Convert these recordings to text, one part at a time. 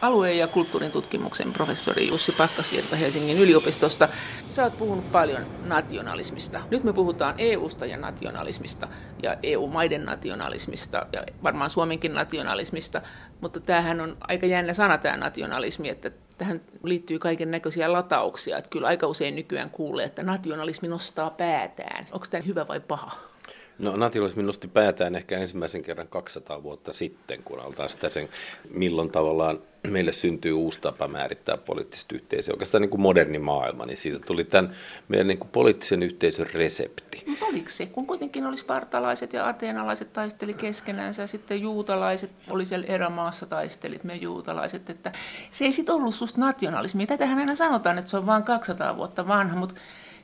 alue- ja kulttuurin tutkimuksen professori Jussi Pakkasvirta Helsingin yliopistosta. Sä oot puhunut paljon nationalismista. Nyt me puhutaan EUsta ja nationalismista ja EU-maiden nationalismista ja varmaan Suomenkin nationalismista, mutta tämähän on aika jännä sana tämä nationalismi, että tähän liittyy kaiken näköisiä latauksia. Että kyllä aika usein nykyään kuulee, että nationalismi nostaa päätään. Onko tämä hyvä vai paha? No nationalismi nosti päätään ehkä ensimmäisen kerran 200 vuotta sitten, kun altaan sitä sen, milloin tavallaan meille syntyy uusi tapa määrittää poliittista yhteisöä. Oikeastaan niin kuin moderni maailma, niin siitä tuli tämän meidän niin kuin poliittisen yhteisön resepti. Mutta oliko se, kun kuitenkin oli spartalaiset ja ateenalaiset taisteli keskenään, ja sitten juutalaiset oli siellä erämaassa taistelit, me juutalaiset, että se ei sitten ollut susta nationalismia. Tätähän aina sanotaan, että se on vain 200 vuotta vanha, mutta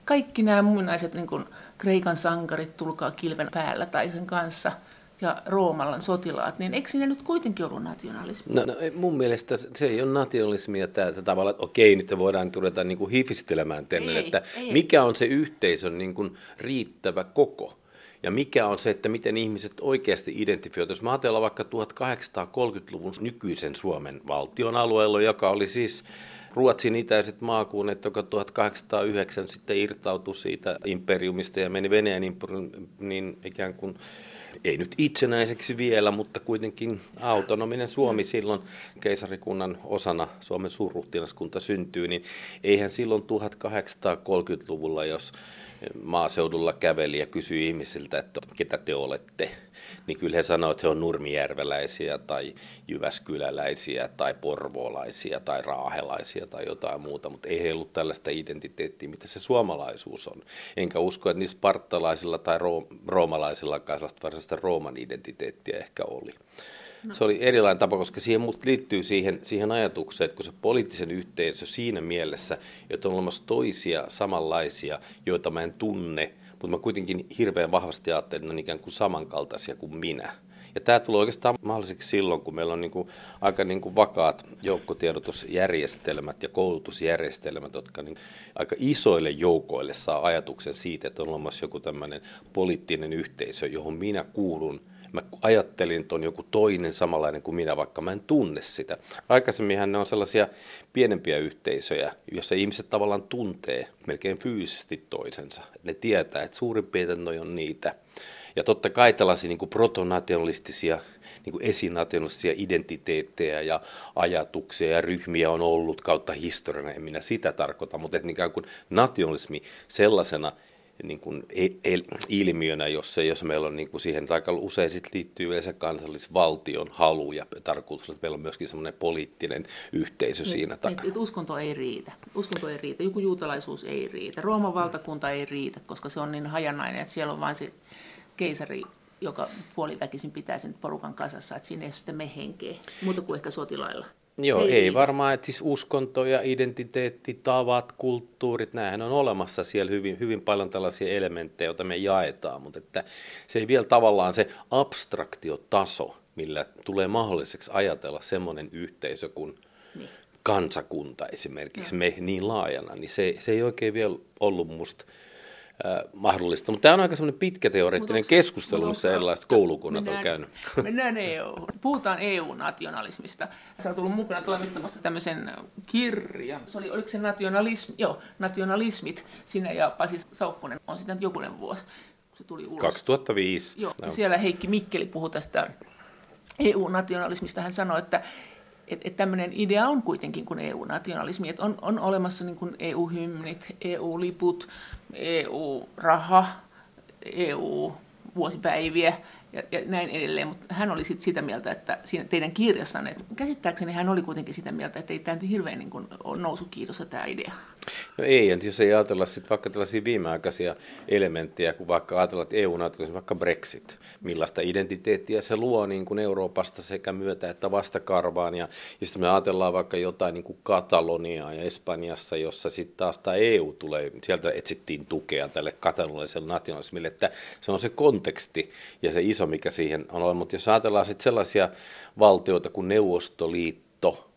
kaikki nämä muinaiset niin kuin Kreikan sankarit, tulkaa kilven päällä tai sen kanssa, ja Roomalan sotilaat, niin eikö ne nyt kuitenkin ollut nationalismi? No, no mun mielestä se ei ole nationalismia tämä tavalla, että okei, nyt voidaan ruveta niin kuin hifistelemään tänne, että ei. mikä on se yhteisön niin kuin riittävä koko. Ja mikä on se, että miten ihmiset oikeasti identifioituvat. Jos mä ajatellaan vaikka 1830-luvun nykyisen Suomen valtion alueella, joka oli siis Ruotsin itäiset maakunnat, joka 1809 sitten irtautui siitä imperiumista ja meni Venäjän imperium, niin ikään kuin ei nyt itsenäiseksi vielä, mutta kuitenkin autonominen Suomi silloin keisarikunnan osana Suomen suurruhtinaskunta syntyy, niin eihän silloin 1830-luvulla, jos maaseudulla käveli ja kysyi ihmisiltä, että ketä te olette, niin kyllä he sanoivat, että he on nurmijärveläisiä tai jyväskyläläisiä tai porvoolaisia tai raahelaisia tai jotain muuta, mutta ei he ollut tällaista identiteettiä, mitä se suomalaisuus on. Enkä usko, että niissä spartalaisilla tai roomalaisillakaan sellaista varsinaista Rooman identiteettiä ehkä oli. No. Se oli erilainen tapa, koska siihen mut liittyy siihen, siihen ajatukseen, että kun se poliittisen yhteisö siinä mielessä, että on olemassa toisia samanlaisia, joita mä en tunne, mutta mä kuitenkin hirveän vahvasti ajattelen, että ne on ikään kuin samankaltaisia kuin minä. Ja tämä tulee oikeastaan mahdolliseksi silloin, kun meillä on niin kuin aika niin kuin vakaat joukkotiedotusjärjestelmät ja koulutusjärjestelmät, jotka niin aika isoille joukoille saa ajatuksen siitä, että on olemassa joku tämmöinen poliittinen yhteisö, johon minä kuulun mä ajattelin, että on joku toinen samanlainen kuin minä, vaikka mä en tunne sitä. Aikaisemminhan ne on sellaisia pienempiä yhteisöjä, joissa ihmiset tavallaan tuntee melkein fyysisesti toisensa. Ne tietää, että suurin piirtein noi on niitä. Ja totta kai tällaisia niin kuin protonationalistisia niin kuin esinationalistisia identiteettejä ja ajatuksia ja ryhmiä on ollut kautta historian, en minä sitä tarkoita, mutta että ikään kuin nationalismi sellaisena niin kuin el, ilmiönä, jossa, jos meillä on niin kuin siihen aika usein sit liittyy yleensä kansallisvaltion halu ja tarkoitus, että meillä on myöskin semmoinen poliittinen yhteisö niin, siinä takana. Et, et uskonto ei riitä. Uskonto ei riitä. Joku juutalaisuus ei riitä. Rooman valtakunta ei riitä, koska se on niin hajanainen, että siellä on vain se keisari joka puoliväkisin pitää sen porukan kasassa, että siinä ei ole sitten me henkeä, muuta kuin ehkä sotilailla. Joo, ei, ei varmaan, että siis uskonto ja identiteetti, tavat, kulttuurit, nämähän on olemassa siellä hyvin, hyvin paljon tällaisia elementtejä, joita me jaetaan, mutta että se ei vielä tavallaan se abstraktiotaso, millä tulee mahdolliseksi ajatella semmoinen yhteisö kuin niin. kansakunta esimerkiksi, no. me niin laajana, niin se, se ei oikein vielä ollut musta mahdollista. Mutta tämä on aika semmoinen pitkä teoreettinen keskustelu, missä erilaiset koulukunnat mennään, on käynyt. Mennään EU. Puhutaan EU-nationalismista. Sä oot tullut mukana toimittamassa tämmöisen kirjan. Se oli, oliko se nationalismi? Joo, nationalismit. Sinä ja Pasi Saukkonen on sitä jokunen vuosi. Se tuli ulos. 2005. Joo, no. siellä Heikki Mikkeli puhui tästä EU-nationalismista. Hän sanoi, että että et tämmöinen idea on kuitenkin kuin EU-nationalismi, että on, on olemassa niin kuin EU-hymnit, EU-liput, EU-raha, EU-vuosipäiviä ja, ja näin edelleen, mutta hän oli sit sitä mieltä, että siinä teidän kirjassanne, käsittääkseni hän oli kuitenkin sitä mieltä, että ei tämä nyt hirveän niin kuin ole nousu kiitossa tämä idea. No ei, jos ei ajatella sitten vaikka tällaisia viimeaikaisia elementtejä, kun vaikka ajatellaan, että EU on vaikka Brexit, millaista identiteettiä se luo niin kuin Euroopasta sekä myötä että vastakarvaan. Ja, ja sitten me ajatellaan vaikka jotain niin kuin Kataloniaa ja Espanjassa, jossa sitten taas tämä EU tulee, sieltä etsittiin tukea tälle katalonialaiselle nationalismille, että se on se konteksti ja se iso, mikä siihen on ollut. Mutta jos ajatellaan sitten sellaisia valtioita kuin Neuvostoliitto,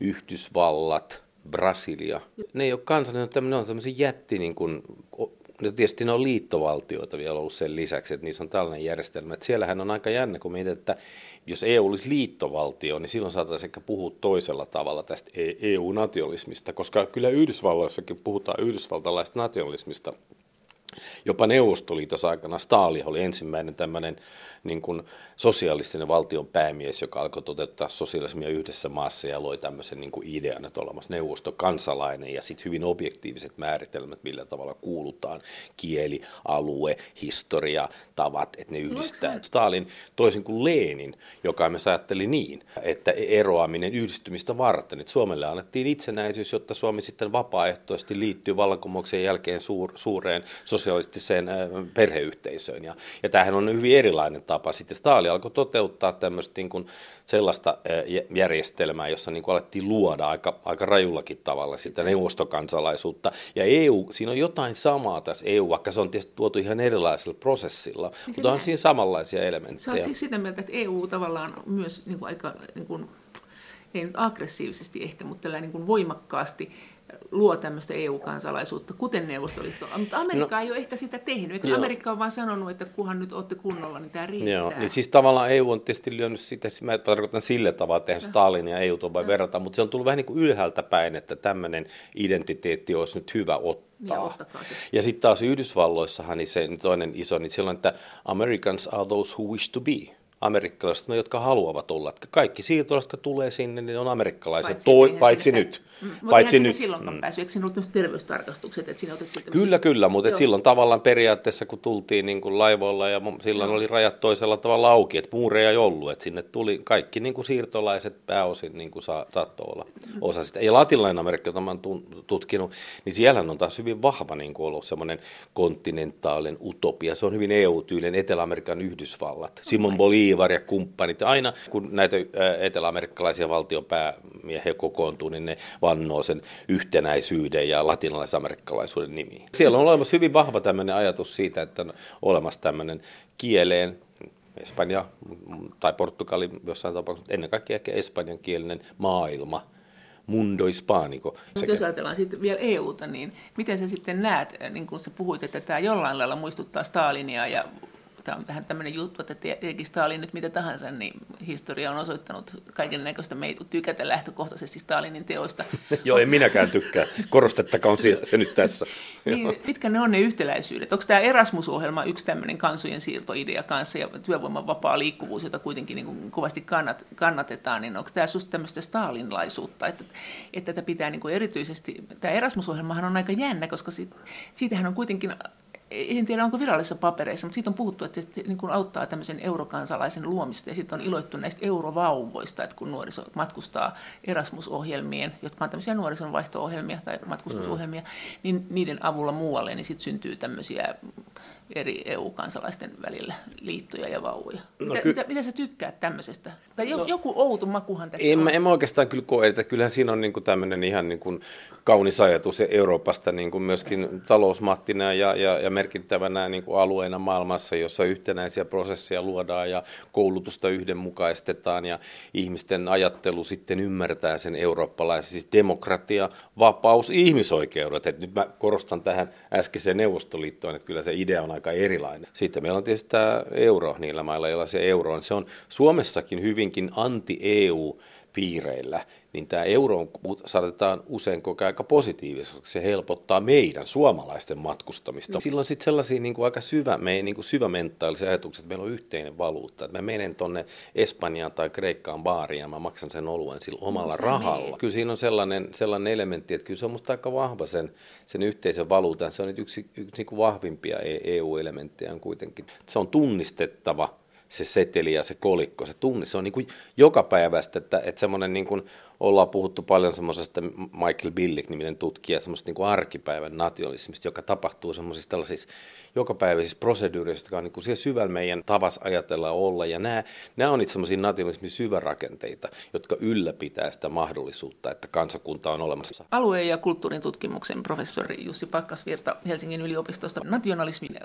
Yhdysvallat, Brasilia. Ne ei ole kansallinen, ne on tämmöisen jätti niin kuin, ja tietysti ne on liittovaltioita vielä ollut sen lisäksi, että niissä on tällainen järjestelmä. Että siellähän on aika jännä, kun mietit, että jos EU olisi liittovaltio, niin silloin saataisiin ehkä puhua toisella tavalla tästä EU-nationalismista, koska kyllä Yhdysvalloissakin puhutaan yhdysvaltalaista nationalismista. Jopa Neuvostoliitossa aikana Stalin oli ensimmäinen tämmöinen niin kuin sosialistinen valtion päämies, joka alkoi toteuttaa sosialismia yhdessä maassa ja loi tämmöisen niin kuin idean, että olemassa neuvostokansalainen ja sitten hyvin objektiiviset määritelmät, millä tavalla kuulutaan, kieli, alue, historia, tavat, että ne yhdistää. Stalin toisin kuin Lenin, joka me ajatteli niin, että eroaminen yhdistymistä varten, että Suomelle annettiin itsenäisyys, jotta Suomi sitten vapaaehtoisesti liittyy vallankumouksen jälkeen suur, suureen sosialistiseen äh, perheyhteisöön. Ja, ja tämähän on hyvin erilainen tapa. Sitten Stalin alkoi toteuttaa tämmöistä niin kuin sellaista järjestelmää, jossa niin kuin alettiin luoda aika, aika rajullakin tavalla sitä neuvostokansalaisuutta. Ja EU, siinä on jotain samaa tässä EU, vaikka se on tietysti tuotu ihan erilaisella prosessilla, niin mutta on siinä samanlaisia elementtejä. Sä siis sitä mieltä, että EU tavallaan myös niin kuin aika, niin kuin, ei nyt aggressiivisesti ehkä, mutta niin kuin voimakkaasti luo tämmöistä EU-kansalaisuutta, kuten Neuvostoliitto. Mutta Amerikka no, ei ole ehkä sitä tehnyt. Eikö joo. Amerikka on vain sanonut, että kunhan nyt olette kunnolla, niin tämä riittää? Joo, niin siis tavallaan EU on tietysti lyönyt sitä, mä tarkoitan sillä tavalla, että Stalin ja EU vai verrata, mutta se on tullut vähän niin kuin ylhäältä päin, että tämmöinen identiteetti olisi nyt hyvä ottaa. Ja, ja sitten taas Yhdysvalloissahan niin se toinen iso, niin silloin, että Americans are those who wish to be amerikkalaiset, ne jotka haluavat olla. Että kaikki siirtolaiset, jotka tulee sinne, niin on amerikkalaisia, paitsi, toi, paitsi nyt. Mm, paitsi nyt. silloinkaan mm. päässyt, eikö siinä ollut terveystarkastukset, että siinä otettiin tämmöisiä... Kyllä, kyllä, mutta silloin tavallaan periaatteessa, kun tultiin niin kuin laivoilla ja silloin no. oli rajat toisella tavalla auki, että muureja ei ollut, että sinne tuli kaikki niin kuin siirtolaiset pääosin niin kuin saa, saattoi olla osa sitä. Ja latinalainen Amerikka, jota olen tutkinut, niin siellä on taas hyvin vahva niin kuin ollut semmoinen kontinentaalinen utopia. Se on hyvin EU-tyylinen Etelä-Amerikan Yhdysvallat. Simon Bolivar ja kumppanit. Aina kun näitä etelä-amerikkalaisia valtionpäämiehiä kokoontuu, niin ne vannoo sen yhtenäisyyden ja latinalaisamerikkalaisuuden nimiin. Siellä on olemassa hyvin vahva tämmöinen ajatus siitä, että on olemassa tämmöinen kieleen Espanja tai Portugali jossain tapauksessa, ennen kaikkea ehkä espanjankielinen maailma, mundo hispanico. Mutta jos ajatellaan sitten vielä EUta, niin miten sä sitten näet, niin kuin sä puhuit, että tämä jollain lailla muistuttaa Stalinia ja tämä on vähän tämmöinen juttu, että tietenkin Stalin nyt mitä tahansa, niin historia on osoittanut kaiken näköistä. Me ei tykätä lähtökohtaisesti Stalinin teoista. Joo, en minäkään tykkää. Korostettakaan se nyt tässä. niin, mitkä ne on ne yhtäläisyydet? Onko tämä Erasmus-ohjelma yksi tämmöinen kansojen siirtoidea kanssa ja työvoiman vapaa liikkuvuus, jota kuitenkin niin kuin kovasti kannat, kannatetaan, niin onko tämä just tämmöistä stalinlaisuutta, että, että tätä pitää niin kuin erityisesti, tämä Erasmus-ohjelmahan on aika jännä, koska siitä, siitähän on kuitenkin en tiedä onko virallisissa papereissa, mutta siitä on puhuttu, että se niin kuin auttaa tämmöisen eurokansalaisen luomista ja sitten on iloittu näistä eurovauvoista, että kun nuoriso matkustaa Erasmus-ohjelmien, jotka on tämmöisiä nuorison vaihto-ohjelmia tai matkustusohjelmia, mm. niin niiden avulla muualle, niin sitten syntyy tämmöisiä eri EU-kansalaisten välillä liittoja ja vauvoja. No, mitä, ky- mitä, mitä sä tykkäät tämmöisestä? Tai no, joku outo makuhan tässä en, on. En mä oikeastaan kyllä koe, että kyllähän siinä on niinku tämmöinen ihan niinku kaunis ajatus Euroopasta niinku myöskin talousmattina ja, ja, ja merkittävänä niinku alueena maailmassa, jossa yhtenäisiä prosesseja luodaan ja koulutusta yhdenmukaistetaan ja ihmisten ajattelu sitten ymmärtää sen eurooppalaisen, siis demokratia, vapaus, ihmisoikeudet. Et nyt mä korostan tähän äskeiseen Neuvostoliittoon, että kyllä se idea on aika erilainen. Sitten meillä on tietysti tämä euro niillä mailla, joilla se euro on. Se on Suomessakin hyvinkin anti-EU piireillä, niin tämä euro saatetaan usein kokea aika positiiviseksi. Se helpottaa meidän suomalaisten matkustamista. No. Silloin sitten sellaisia niin kuin aika syvä, me, niin kuin syvämentaalisia ajatuksia, että meillä on yhteinen valuutta. Että mä menen tuonne Espanjaan tai Kreikkaan baariin ja mä maksan sen oluen sillä omalla no, rahalla. Niin. Kyllä siinä on sellainen, sellainen elementti, että kyllä se on musta aika vahva sen, sen yhteisen valuutan. Se on nyt yksi, yksi niin kuin vahvimpia EU-elementtejä on kuitenkin. Se on tunnistettava se seteli ja se kolikko, se tunne, se on niin kuin joka päivästä, että, että semmoinen niin kuin ollaan puhuttu paljon semmoisesta Michael Billick-niminen tutkija, semmoista niin kuin arkipäivän nationalismista, joka tapahtuu semmoisissa tällaisissa jokapäiväisissä proseduureissa, jotka on niin kuin siellä syvällä meidän tavas ajatella olla. Ja nämä, nämä on niitä semmoisia nationalismin syvärakenteita, jotka ylläpitää sitä mahdollisuutta, että kansakunta on olemassa. Alue- ja kulttuurin tutkimuksen professori Jussi Pakkasvirta Helsingin yliopistosta. Nationalismin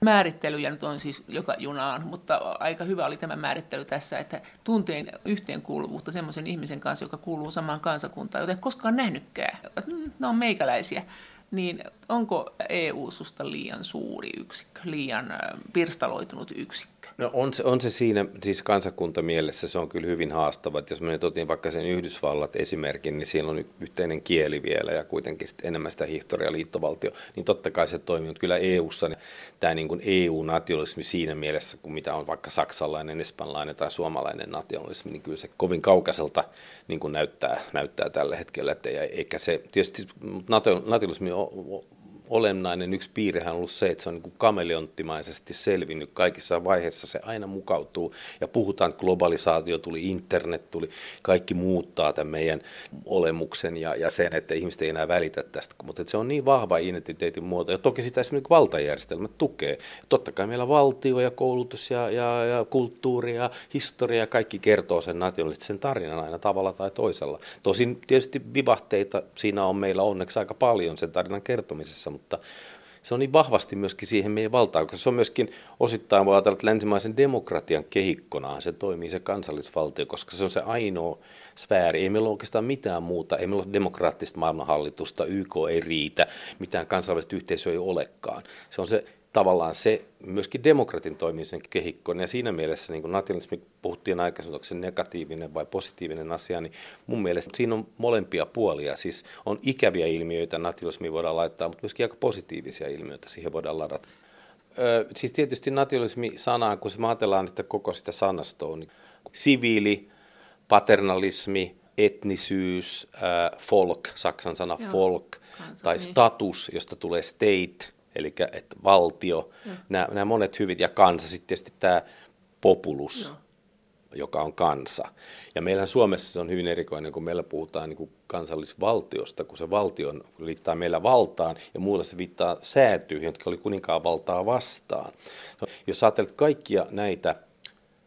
määrittelyjä nyt on siis joka junaan, mutta aika hyvä oli tämä määrittely tässä, että tunteen yhteenkuuluvuutta semmoisen ihmisen kanssa, joka kuuluu samaan kansakuntaan, joten koskaan nähnytkään. Mm, ne on meikäläisiä niin onko EU susta liian suuri yksikkö, liian pirstaloitunut yksikkö? No on se, on se siinä, siis kansakuntamielessä se on kyllä hyvin haastava. Että jos me nyt otin vaikka sen Yhdysvallat esimerkin, niin siellä on yhteinen kieli vielä ja kuitenkin enemmän sitä historia liittovaltio, niin totta kai se toimii. Mutta kyllä EU-ssa niin tämä niin EU-nationalismi siinä mielessä, kuin mitä on vaikka saksalainen, espanjalainen tai suomalainen nationalismi, niin kyllä se kovin kaukaiselta niin kuin näyttää, näyttää tällä hetkellä. Että eikä se, tietysti nationalismi olennainen yksi piirrehän on ollut se, että se on niin kuin kameleonttimaisesti selvinnyt kaikissa vaiheissa. Se aina mukautuu ja puhutaan, että globalisaatio tuli, internet tuli, kaikki muuttaa tämän meidän olemuksen ja, ja sen, että ihmiset ei enää välitä tästä. Mutta se on niin vahva identiteetin muoto ja toki sitä esimerkiksi valtajärjestelmät tukee. Totta kai meillä valtio ja koulutus ja, ja, ja kulttuuri ja historia ja kaikki kertoo sen nationalistisen tarinan aina tavalla tai toisella. Tosin tietysti vivahteita siinä on meillä onneksi aika paljon sen tarinan kertomisessa, mutta se on niin vahvasti myöskin siihen meidän valtaan, koska se on myöskin osittain, voi ajatella, että länsimaisen demokratian kehikkonaan se toimii se kansallisvaltio, koska se on se ainoa sfääri. Ei meillä ole oikeastaan mitään muuta, ei meillä ole demokraattista maailmanhallitusta, YK ei riitä, mitään kansainvälistä yhteisöä ei olekaan. Se on se tavallaan se myöskin demokratin toimimisen kehikko. Ja siinä mielessä, niin kuin nationalismi puhuttiin aikaisemmin, onko se negatiivinen vai positiivinen asia, niin mun mielestä siinä on molempia puolia. Siis on ikäviä ilmiöitä, nationalismi voidaan laittaa, mutta myöskin aika positiivisia ilmiöitä siihen voidaan ladata. Öö, siis tietysti nationalismi sanaan, kun se ajatellaan että koko sitä sanastoa, niin siviili, paternalismi, etnisyys, äh, folk, saksan sana Joo, folk, kansa, tai niin. status, josta tulee state, eli että valtio, nämä, nämä monet hyvit, ja kansa, sitten tietysti tämä populus, Joo. joka on kansa. Ja meillähän Suomessa se on hyvin erikoinen, kun meillä puhutaan niin kuin kansallisvaltiosta, kun se valtio liittää meillä valtaan, ja muulla se viittaa säätyihin, jotka oli kuninkaan valtaa vastaan. Jos ajattelet kaikkia näitä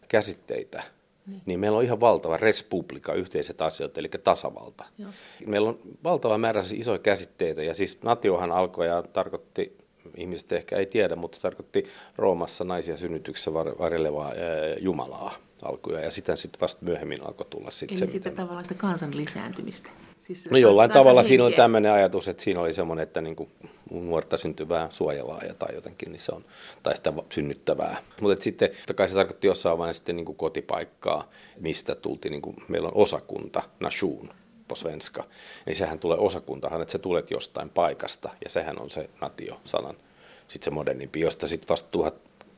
käsitteitä, niin. niin meillä on ihan valtava respublika, yhteiset asiat, eli tasavalta. Joo. Meillä on valtava määrä siis isoja käsitteitä, ja siis natiohan alkoi ja tarkoitti ihmiset ehkä ei tiedä, mutta se tarkoitti Roomassa naisia synnytyksessä varjelevaa Jumalaa alkuja, ja sitä sitten vasta myöhemmin alkoi tulla sitten Eli se, sitä tavallaan sitä kansan lisääntymistä. Siis no jollain tavalla siinä oli tämmöinen ajatus, että siinä oli semmoinen, että niin kuin nuorta syntyvää suojelaa ja tai jotenkin, niin se on, tai sitä synnyttävää. Mutta sitten totta kai se tarkoitti jossain vaiheessa sitten niin kuin kotipaikkaa, mistä tultiin, niin kuin, meillä on osakunta, på svenska, niin sehän tulee osakuntahan, että sä tulet jostain paikasta, ja sehän on se natio-sanan sitten se modernimpi, josta sitten vasta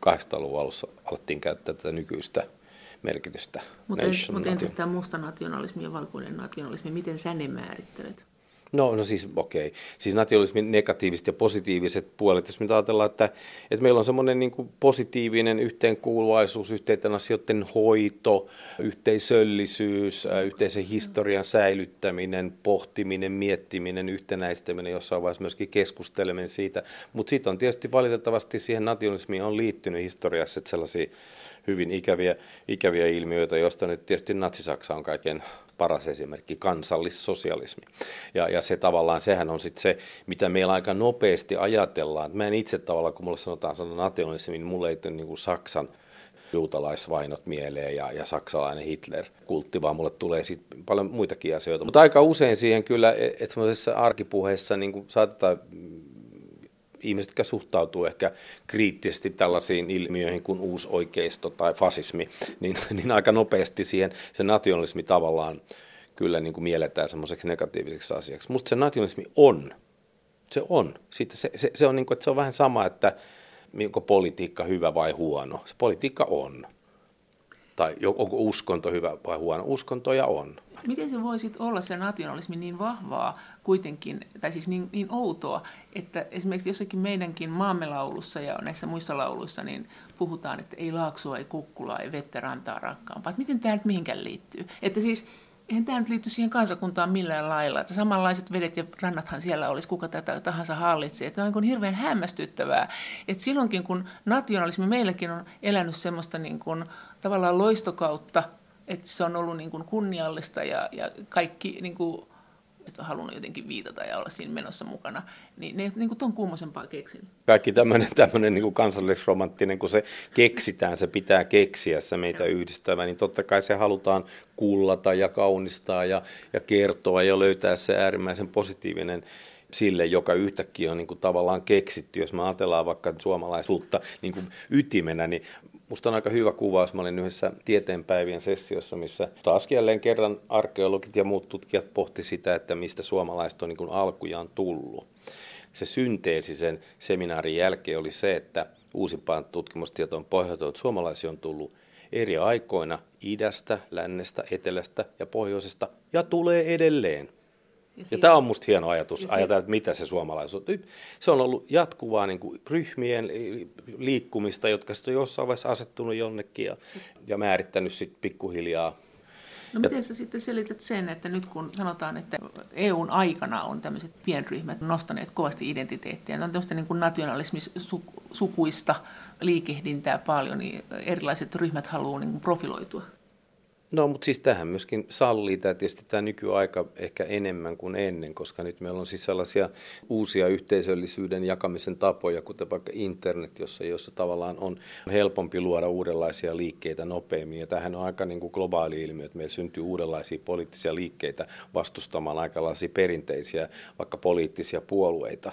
1800-luvun alussa alettiin käyttää tätä nykyistä merkitystä. Mutta mut entäs tämä musta nationalismi ja valkoinen nationalismi, miten sä ne määrittelet? No, no siis okei. Okay. Siis nationalismin negatiiviset ja positiiviset puolet, jos me ajatellaan, että, että meillä on semmoinen niin positiivinen yhteenkuuluvaisuus, yhteiden asioiden hoito, yhteisöllisyys, yhteisen historian säilyttäminen, pohtiminen, miettiminen, yhtenäistäminen, jossain vaiheessa myöskin keskusteleminen siitä. Mutta sitten on tietysti valitettavasti siihen nationalismiin on liittynyt historiassa sellaisia hyvin ikäviä, ikäviä ilmiöitä, joista nyt tietysti Natsi-Saksa on kaiken paras esimerkki, kansallissosialismi. Ja, ja se tavallaan, sehän on sitten se, mitä meillä aika nopeasti ajatellaan. Mä en itse tavallaan, kun mulle sanotaan sana nationalismi, niin mulle ei tule niin kuin Saksan juutalaisvainot mieleen ja, ja saksalainen Hitler-kultti, vaan mulle tulee siitä paljon muitakin asioita. Mutta aika usein siihen kyllä, e, että arkipuheessa niin saatetaan ihmiset, jotka suhtautuu ehkä kriittisesti tällaisiin ilmiöihin kuin uusoikeisto tai fasismi, niin, niin aika nopeasti siihen se nationalismi tavallaan kyllä niin kuin mielletään semmoiseksi negatiiviseksi asiaksi. Musta se nationalismi on. Se on. Sitten se, se, se, on niin kuin, että se on vähän sama, että onko politiikka hyvä vai huono. Se politiikka on. Tai onko uskonto hyvä vai huono. Uskontoja on. Miten se voisi olla se nationalismi niin vahvaa kuitenkin, tai siis niin, niin outoa, että esimerkiksi jossakin meidänkin maamme laulussa ja näissä muissa lauluissa niin puhutaan, että ei laaksua, ei kukkulaa, ei vettä rantaa rakkaampaa. Että miten tämä nyt mihinkään liittyy? Että siis eihän tämä nyt liitty siihen kansakuntaan millään lailla. Että samanlaiset vedet ja rannathan siellä olisi, kuka tätä tahansa hallitsee. Että on niin hirveän hämmästyttävää, että silloinkin kun nationalismi meilläkin on elänyt semmoista niin kuin, tavallaan loistokautta, että se on ollut niin kuin kunniallista ja, ja kaikki niin kuin, että on halunnut jotenkin viitata ja olla siinä menossa mukana, niin ne niin kuin ton kummosempaa keksin. Kaikki tämmöinen, tämmöinen niin kansallisromanttinen, kun se keksitään, se pitää keksiä se meitä yhdistävä, niin totta kai se halutaan kuullata ja kaunistaa ja, ja kertoa ja löytää se äärimmäisen positiivinen sille, joka yhtäkkiä on niin kuin tavallaan keksitty. Jos me ajatellaan vaikka suomalaisuutta niin kuin ytimenä, niin Musta on aika hyvä kuvaus. Mä olin yhdessä tieteenpäivien sessiossa, missä taas jälleen kerran arkeologit ja muut tutkijat pohti sitä, että mistä suomalaiset on niin kuin alkujaan tullut. Se synteesi sen seminaarin jälkeen oli se, että uusimpaan tutkimustietoon pohjautuen, että suomalaisia on tullut eri aikoina idästä, lännestä, etelästä ja pohjoisesta ja tulee edelleen. Ja, ja tämä on musta hieno ajatus, se... ajatella, että mitä se suomalaisuus on. Se on ollut jatkuvaa niin kuin ryhmien liikkumista, jotka sitten on jossain vaiheessa asettunut jonnekin ja, ja määrittänyt sitten pikkuhiljaa No miten sä sitten selität sen, että nyt kun sanotaan, että EUn aikana on tämmöiset pienryhmät nostaneet kovasti identiteettiä, ne on tämmöistä niin kuin nationalismisukuista liikehdintää paljon, niin erilaiset ryhmät haluaa niin kuin profiloitua? No, mutta siis tähän myöskin sallii tämä tietysti tämä nykyaika ehkä enemmän kuin ennen, koska nyt meillä on siis sellaisia uusia yhteisöllisyyden jakamisen tapoja, kuten vaikka internet, jossa, jossa tavallaan on helpompi luoda uudenlaisia liikkeitä nopeammin. Ja tämähän on aika niin kuin globaali ilmiö, että meillä syntyy uudenlaisia poliittisia liikkeitä vastustamaan aikalaisia perinteisiä, vaikka poliittisia puolueita.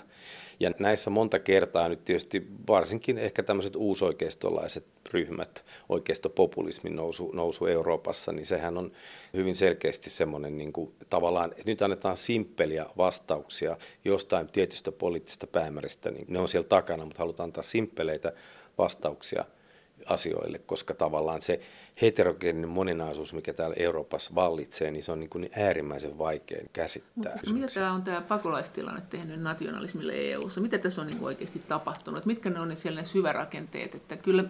Ja näissä monta kertaa nyt tietysti varsinkin ehkä tämmöiset uusoikeistolaiset ryhmät, oikeistopopulismin nousu, nousu Euroopassa, niin sehän on hyvin selkeästi semmoinen niin kuin, tavallaan, että nyt annetaan simppeliä vastauksia jostain tietystä poliittisesta päämäristä, niin ne on siellä takana, mutta halutaan antaa simppeleitä vastauksia asioille, koska tavallaan se heterogeeninen moninaisuus, mikä täällä Euroopassa vallitsee, niin se on niin, kuin äärimmäisen vaikea käsittää. Mutta mitä tämä on tämä pakolaistilanne tehnyt nationalismille EU-ssa? Mitä tässä on niin oikeasti tapahtunut? Mitkä ne on ne siellä ne syvärakenteet? Että kyllä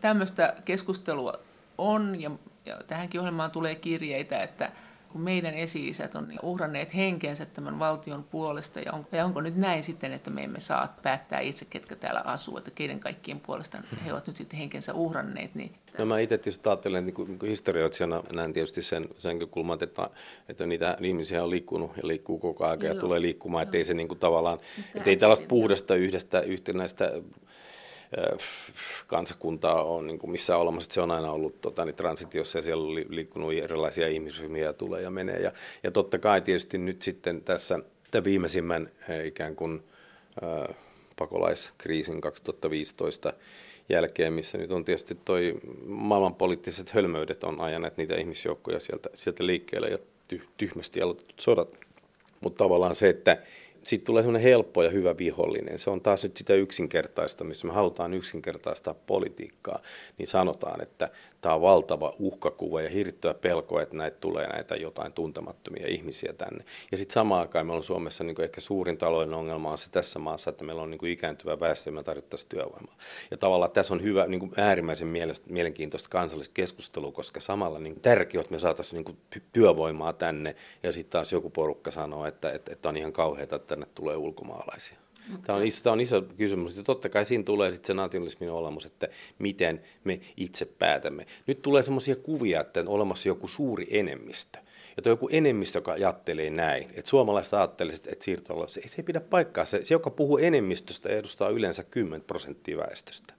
tämmöistä keskustelua on, ja, ja tähänkin ohjelmaan tulee kirjeitä, että kun meidän esi-isät on uhranneet henkensä tämän valtion puolesta, ja, on, ja onko nyt näin sitten, että me emme saa päättää itse, ketkä täällä asuu, että keiden kaikkien puolesta he ovat nyt sitten henkensä uhranneet. Niin no mä itse tietysti ajattelen, että niin kuin historioitsijana näen tietysti sen, sen kulman, että, että niitä ihmisiä on liikkunut ja liikkuu koko ajan ja tulee liikkumaan, että ei se niin kuin tavallaan, että ei tällaista puhdasta yhdestä yhtenäistä kansakuntaa on niin kuin missään olemassa. Se on aina ollut tota, niin transitiossa ja siellä on liikkunut erilaisia ihmisryhmiä ja tulee ja menee. Ja, ja totta kai tietysti nyt sitten tässä tämän viimeisimmän ikään kuin äh, pakolaiskriisin 2015 jälkeen, missä nyt on tietysti toi maailmanpoliittiset hölmöydet on ajaneet niitä ihmisjoukkoja sieltä, sieltä liikkeelle ja tyhmästi aloitetut sodat. Mutta tavallaan se, että siitä tulee semmoinen helppo ja hyvä vihollinen. Se on taas nyt sitä yksinkertaista, missä me halutaan yksinkertaistaa politiikkaa, niin sanotaan, että tämä on valtava uhkakuva ja hirttyä pelko, että näitä tulee näitä jotain tuntemattomia ihmisiä tänne. Ja sitten samaan aikaan meillä on Suomessa niin ehkä suurin talouden ongelma on se tässä maassa, että meillä on niin ikääntyvä väestö ja me tarvittaisiin työvoimaa. Ja tavallaan tässä on hyvä, niin äärimmäisen mielenkiintoista kansallista keskustelua, koska samalla niin tärkeää, että me saataisiin niin työvoimaa tänne ja sitten taas joku porukka sanoo, että, että, että on ihan kauheata, että tänne tulee ulkomaalaisia. Tämä on, iso, tämä on iso kysymys. Ja totta kai siinä tulee sitten se nationalismin olemus, että miten me itse päätämme. Nyt tulee semmoisia kuvia, että on olemassa joku suuri enemmistö. Ja joku enemmistö, joka ajattelee näin, että suomalaiset ajattelee, että siirtoalla se, se ei pidä paikkaa. Se, se, joka puhuu enemmistöstä, edustaa yleensä 10 prosenttia väestöstä.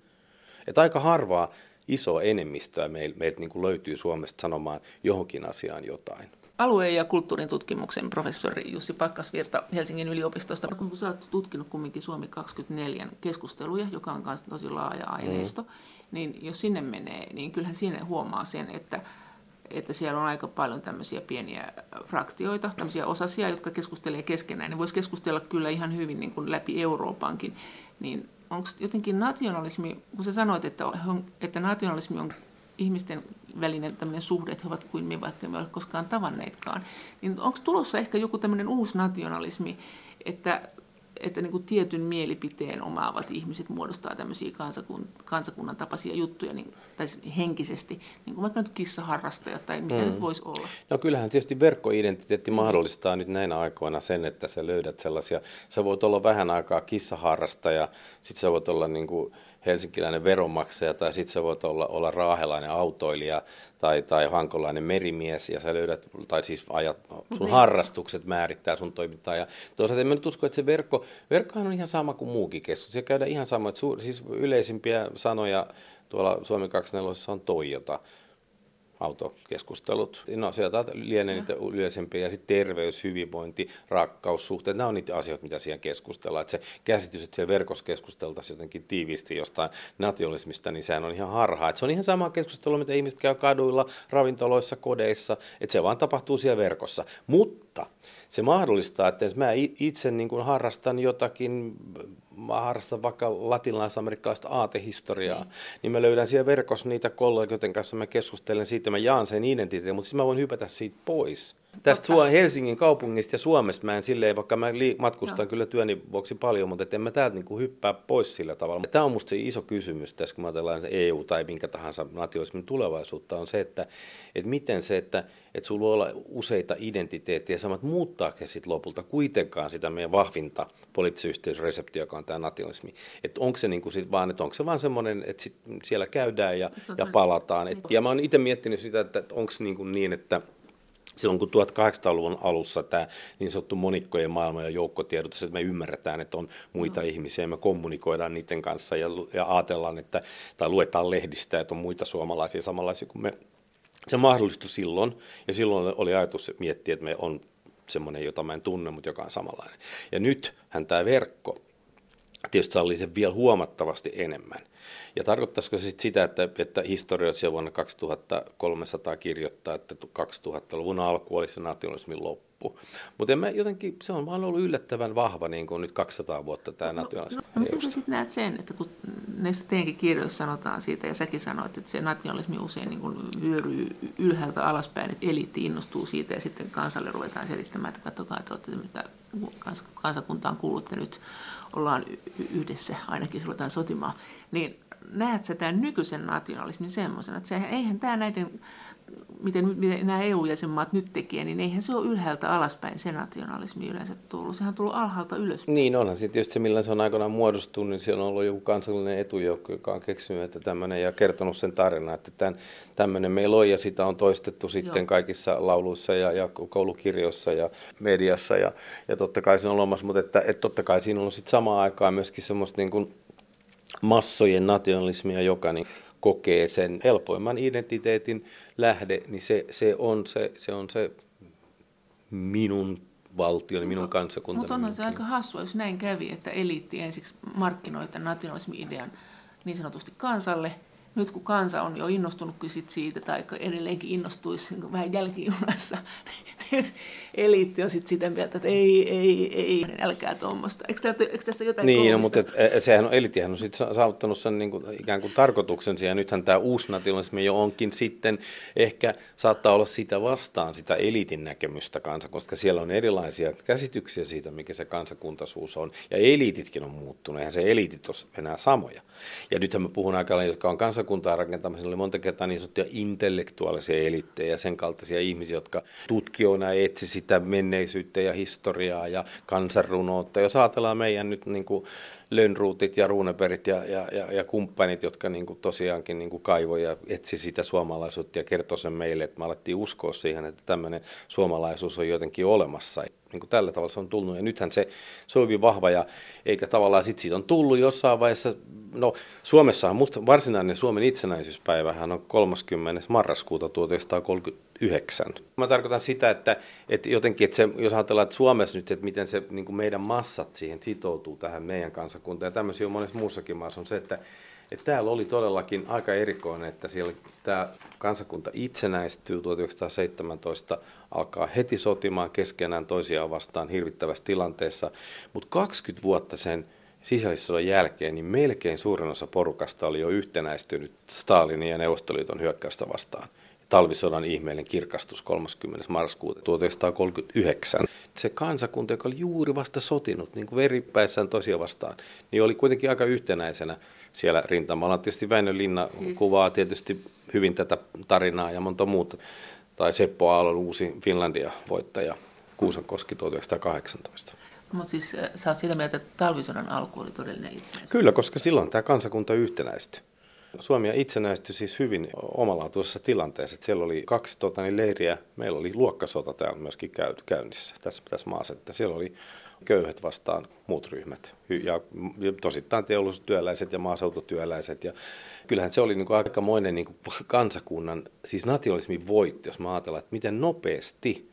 Että aika harvaa isoa enemmistöä meiltä meil, niin löytyy Suomesta sanomaan johonkin asiaan jotain alue- ja kulttuurin tutkimuksen professori Jussi Pakkasvirta Helsingin yliopistosta. Kun sä oot tutkinut kumminkin Suomi 24 keskusteluja, joka on myös tosi laaja aineisto, mm. niin jos sinne menee, niin kyllähän sinne huomaa sen, että että siellä on aika paljon tämmöisiä pieniä fraktioita, tämmöisiä osasia, jotka keskustelee keskenään. Ne voisi keskustella kyllä ihan hyvin niin kuin läpi Euroopankin. Niin onko jotenkin nationalismi, kun sä sanoit, että, että nationalismi on ihmisten välinen tämmöinen suhde, että he ovat kuin me, vaikka me ole koskaan tavanneetkaan. Niin onko tulossa ehkä joku tämmöinen uusi nationalismi, että, että niin kuin tietyn mielipiteen omaavat ihmiset muodostaa tämmöisiä kansakun, kansakunnan tapaisia juttuja, niin, tai henkisesti, niin kuin vaikka nyt kissaharrastajat tai mitä mm. nyt voisi olla? No kyllähän tietysti verkkoidentiteetti mahdollistaa nyt näinä aikoina sen, että sä löydät sellaisia, sä voit olla vähän aikaa kissaharrastaja, sitten sä voit olla niin kuin, helsinkiläinen veronmaksaja tai sitten sä voit olla, olla raahelainen autoilija tai, tai hankolainen merimies ja sä löydät, tai siis ajat, sun niin. harrastukset määrittää sun toimintaa. Ja toisaalta en mä nyt usko, että se verkko, verkkohan on ihan sama kuin muukin keskus. Se käydään ihan sama, että suur, siis yleisimpiä sanoja tuolla Suomen 24 on Toyota autokeskustelut. No sieltä lienee niitä yleisempiä ja sitten terveys, hyvinvointi, rakkaussuhteet, nämä on niitä asioita, mitä siellä keskustellaan. Että se käsitys, että siellä verkossa keskusteltaisiin jotenkin tiiviisti jostain nationalismista, niin sehän on ihan harhaa. Että se on ihan sama keskustelu, mitä ihmiset käy kaduilla, ravintoloissa, kodeissa, että se vaan tapahtuu siellä verkossa. Mutta se mahdollistaa, että jos mä itse niin kuin harrastan jotakin, mä harrastan vaikka latinalais-amerikkalaista aatehistoriaa, mm. niin mä löydän siellä verkossa niitä kollegoiden kanssa, mä keskustelen siitä, mä jaan sen identiteetin, mutta sitten mä voin hypätä siitä pois. Tästä Totta. Helsingin kaupungista ja Suomesta mä en silleen, vaikka mä matkustan no. kyllä työni vuoksi paljon, mutta en mä täältä niin hyppää pois sillä tavalla. Tämä on musta se iso kysymys tässä, kun mä ajatellaan EU tai minkä tahansa nationalismin tulevaisuutta, on se, että, että miten se, että, että sulla voi olla useita identiteettejä, samat muuttaa sitten lopulta kuitenkaan sitä meidän vahvinta poliittisen yhteisreseptiä, joka on tämä nationalismi. Että onko se niin kuin sit vaan, että onko se vaan semmoinen, että sit siellä käydään ja, ja palataan. Et, ja mä oon itse miettinyt sitä, että onko niin, kuin niin että silloin kun 1800-luvun alussa tämä niin sanottu monikkojen maailma ja joukkotiedotus, että me ymmärretään, että on muita no. ihmisiä ja me kommunikoidaan niiden kanssa ja, ja ajatellaan, että, tai luetaan lehdistä, että on muita suomalaisia samanlaisia kuin me. Se mahdollistui silloin ja silloin oli ajatus miettiä, että me on semmoinen, jota mä en tunne, mutta joka on samanlainen. Ja nythän tämä verkko tietysti sallii sen vielä huomattavasti enemmän. Ja tarkoittaisiko se sit sitä, että, että historioitsija vuonna 2300 kirjoittaa, että 2000-luvun alku oli se nationalismin loppu. Mutta jotenkin, se on vaan ollut yllättävän vahva niin kuin nyt 200 vuotta tämä no, nationalismi. No, no, miten sä sitten näet sen, että kun näissä teidänkin kirjoissa sanotaan siitä, ja säkin sanoit, että se nationalismi usein niin kuin vyöryy ylhäältä alaspäin, että eliitti innostuu siitä, ja sitten kansalle ruvetaan selittämään, että katsokaa, että olette mitä kansakuntaan kuulutte nyt, ollaan yhdessä, ainakin ruvetaan sotimaan. Niin näet sä tämän nykyisen nationalismin semmoisena, että sehän, eihän tämä näiden, miten, miten nämä EU-jäsenmaat nyt tekee, niin eihän se ole ylhäältä alaspäin se nationalismi yleensä tullut. Sehän on tullut alhaalta ylös. Niin onhan se tietysti se, millä se on aikanaan muodostunut, niin siellä on ollut joku kansallinen etujoukko, joka on keksinyt että tämmöinen ja kertonut sen tarinan, että tämän, tämmöinen meillä on ja sitä on toistettu sitten Joo. kaikissa lauluissa ja, ja koulukirjoissa ja mediassa ja, ja totta kai se on olemassa, mutta että, että totta kai siinä on sitten samaan aikaan myöskin semmoista niin kuin massojen nationalismia, joka niin kokee sen helpoimman identiteetin lähde, niin se, se, on, se, se on se minun valtioni, minun kansakuntani. Mutta onhan se aika hassua, jos näin kävi, että eliitti ensiksi markkinoi tämän nationalismi-idean niin sanotusti kansalle, nyt kun kansa on jo innostunutkin sit siitä, tai edelleenkin innostuisi niin vähän jälkijunassa, eliitti on sitten sitä mieltä, että ei, ei, ei, älkää tuommoista. Eikö, eikö tässä jotain Niin, no, mutta et, e, sehän on, eliittihän on sitten saavuttanut sen niin kuin, ikään kuin tarkoituksensa, ja nythän tämä uusnationalismi jo onkin sitten, ehkä saattaa olla sitä vastaan, sitä eliitin näkemystä kansa, koska siellä on erilaisia käsityksiä siitä, mikä se kansakuntaisuus on, ja eliititkin on muuttunut, eihän se eliitit ole enää samoja. Ja nythän mä puhun aika jotka on kansakuntaa rakentamassa, oli monta kertaa niin sanottuja intellektuaalisia elittejä, sen kaltaisia ihmisiä, jotka tutkijoina etsi sitä menneisyyttä ja historiaa ja kansanrunoutta. Jos ajatellaan meidän nyt niin kuin Lönnruutit ja Runeberit ja, ja, ja, ja kumppanit, jotka niin kuin tosiaankin niin kuin kaivoi ja etsi sitä suomalaisuutta ja kertoi sen meille, että me alettiin uskoa siihen, että tämmöinen suomalaisuus on jotenkin olemassa. Niin kuin tällä tavalla se on tullut ja nythän se, se on hyvin vahva ja eikä tavallaan sitten siitä on tullut jossain vaiheessa, no Suomessa on musta varsinainen Suomen itsenäisyyspäivähän on 30. marraskuuta 1939. Mä tarkoitan sitä, että, että jotenkin, että se, jos ajatellaan, että Suomessa nyt, että miten se niin kuin meidän massat siihen sitoutuu tähän meidän kansakuntaan ja tämmöisiä on monessa muussakin maassa on se, että että täällä oli todellakin aika erikoinen, että siellä tämä kansakunta itsenäistyy 1917, alkaa heti sotimaan keskenään toisiaan vastaan hirvittävässä tilanteessa, mutta 20 vuotta sen sisällissodan jälkeen, niin melkein suurin osa porukasta oli jo yhtenäistynyt Stalinin ja Neuvostoliiton hyökkäystä vastaan. Talvisodan ihmeellinen kirkastus 30. marraskuuta 1939. Se kansakunta, joka oli juuri vasta sotinut, niin kuin veripäissään tosia vastaan, niin oli kuitenkin aika yhtenäisenä siellä rintamalla. Tietysti Väinö Linna siis... kuvaa tietysti hyvin tätä tarinaa ja monta muuta. Tai Seppo Aallon uusi Finlandia-voittaja Kuusankoski 1918. Mutta siis sä oot sitä mieltä, että talvisodan alku oli todellinen itsenäisyys? Kyllä, koska silloin tämä kansakunta yhtenäistyi. Suomi itsenäistyi siis hyvin omalaatuisessa tilanteessa. Että siellä oli kaksi tota, niin leiriä. Meillä oli luokkasota täällä myöskin käynnissä tässä, tässä maassa. Että siellä oli köyhät vastaan muut ryhmät ja, tosittain teollisuustyöläiset ja maaseututyöläiset. Ja kyllähän se oli niin kuin aikamoinen niin kuin kansakunnan, siis nationalismin voitti, jos mä ajatellaan, että miten nopeasti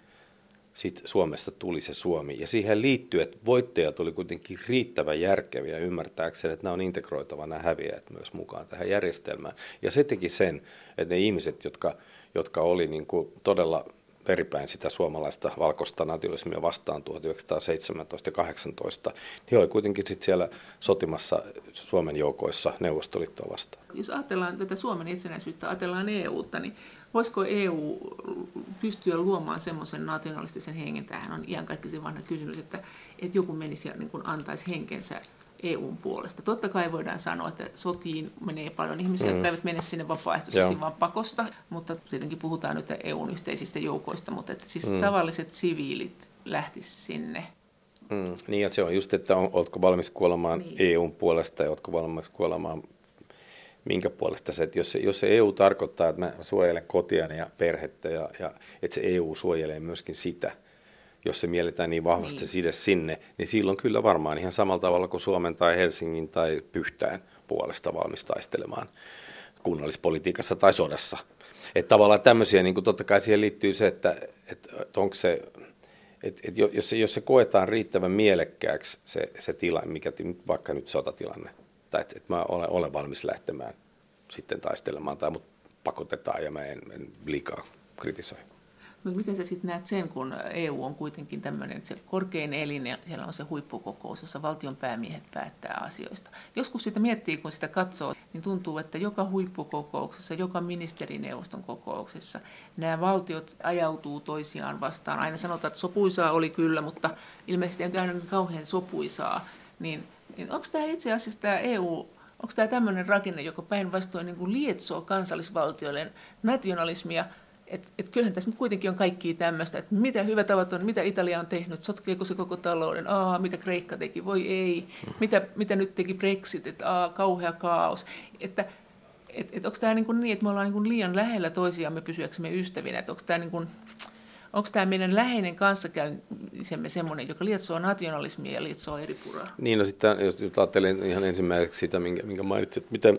sit Suomesta tuli se Suomi. Ja siihen liittyy, että voittajat oli kuitenkin riittävän järkeviä ymmärtääkseen, että nämä on integroitava nämä häviäjät myös mukaan tähän järjestelmään. Ja se teki sen, että ne ihmiset, jotka, jotka oli niin kuin todella veripäin sitä suomalaista valkoista nationalismia vastaan 1917 ja 18, niin he oli kuitenkin sit siellä sotimassa Suomen joukoissa Neuvostoliittoa vastaan. Jos ajatellaan tätä Suomen itsenäisyyttä, ajatellaan EUta, niin voisiko EU pystyä luomaan semmoisen nationalistisen hengen, tähän on ihan kaikki se vanha kysymys, että, että joku menisi ja niin kuin antaisi henkensä EUn puolesta. Totta kai voidaan sanoa, että sotiin menee paljon ihmisiä, mm. jotka eivät mene sinne vapaaehtoisesti Joo. vaan pakosta, mutta tietenkin puhutaan nyt EUn yhteisistä joukoista, mutta että siis mm. tavalliset siviilit lähtisivät sinne. Mm. Niin, ja se on just, että on, oletko valmis kuolemaan niin. EUn puolesta ja oletko valmis kuolemaan minkä puolesta se, että jos se, jos se EU tarkoittaa, että mä suojelen kotiani ja perhettä ja, ja että se EU suojelee myöskin sitä, jos se mielletään niin vahvasti niin. side sinne, niin silloin kyllä varmaan ihan samalla tavalla kuin Suomen tai Helsingin tai Pyhtään puolesta valmis taistelemaan kunnallispolitiikassa tai sodassa. Että tavallaan tämmöisiä, niin kuin totta kai siihen liittyy se, että, että, että onko se, että, että jos, se, jos se koetaan riittävän mielekkääksi se, se tila, mikä vaikka nyt sotatilanne, tai että, että mä olen, olen valmis lähtemään sitten taistelemaan, tai mut pakotetaan ja mä en, en liikaa kritisoi. Mutta miten sä sitten näet sen, kun EU on kuitenkin tämmöinen korkein elin ja siellä on se huippukokous, jossa valtion päämiehet päättää asioista. Joskus sitä miettii, kun sitä katsoo, niin tuntuu, että joka huippukokouksessa, joka ministerineuvoston kokouksessa nämä valtiot ajautuu toisiaan vastaan. Aina sanotaan, että sopuisaa oli kyllä, mutta ilmeisesti ei aina kauhean sopuisaa. Niin, niin onko tämä itse asiassa tämä EU Onko tämä tämmöinen rakenne, joka päinvastoin niin lietsoo kansallisvaltioiden nationalismia? Et, et kyllähän tässä nyt kuitenkin on kaikki tämmöistä, että mitä hyvät tavat on, mitä Italia on tehnyt, sotkeeko se koko talouden, aa, mitä Kreikka teki, voi ei, mitä, mitä nyt teki Brexit, että aa, kauhea kaos. Että et, et onko tämä niin, niin, että me ollaan niin liian lähellä toisiamme pysyäksemme ystävinä, että onko tämä niin kuin, Onko tämä meidän läheinen kanssakäymisemme semmoinen, joka lietsoo nationalismia ja lietsoo eri puraa? Niin, no sitten jos ajattelen ihan ensimmäiseksi sitä, minkä, minkä mainitsit, miten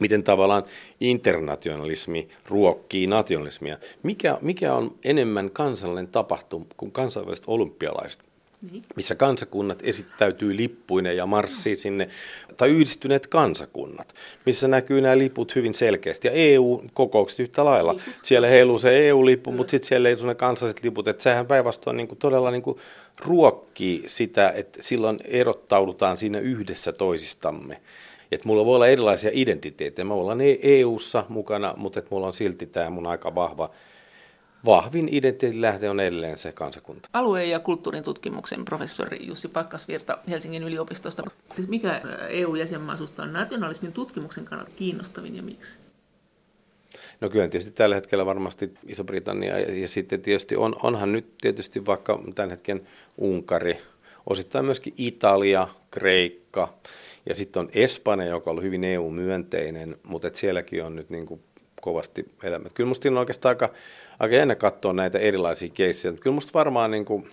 miten tavallaan internationalismi ruokkii nationalismia. Mikä, mikä on enemmän kansallinen tapahtuma kuin kansainväliset olympialaiset? Niin. missä kansakunnat esittäytyy lippuinen ja marssii sinne, tai yhdistyneet kansakunnat, missä näkyy nämä liput hyvin selkeästi. Ja EU-kokoukset yhtä lailla. Liput. Siellä heiluu se EU-lippu, mutta sitten siellä ei ole ne kansalliset liput. Että sehän päinvastoin niin todella niin kuin ruokkii sitä, että silloin erottaudutaan siinä yhdessä toisistamme. Että mulla voi olla erilaisia identiteettejä. Mä ollaan EU-ssa mukana, mutta että mulla on silti tämä mun aika vahva, vahvin identiteetin lähde on edelleen se kansakunta. Alueen ja kulttuurin tutkimuksen professori Jussi Pakkasvirta Helsingin yliopistosta. Mikä EU-jäsenmaa on nationalismin tutkimuksen kannalta kiinnostavin ja miksi? No kyllä tietysti tällä hetkellä varmasti Iso-Britannia ja sitten tietysti on, onhan nyt tietysti vaikka tämän hetken Unkari, osittain myöskin Italia, Kreikka, ja sitten on Espanja, joka on ollut hyvin EU-myönteinen, mutta et sielläkin on nyt niin kuin kovasti elämät. Kyllä musta on oikeastaan aika, aika jännä katsoa näitä erilaisia keissejä. Kyllä musta varmaan niin kuin,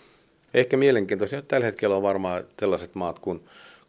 ehkä mielenkiintoisia, tällä hetkellä on varmaan tällaiset maat kuin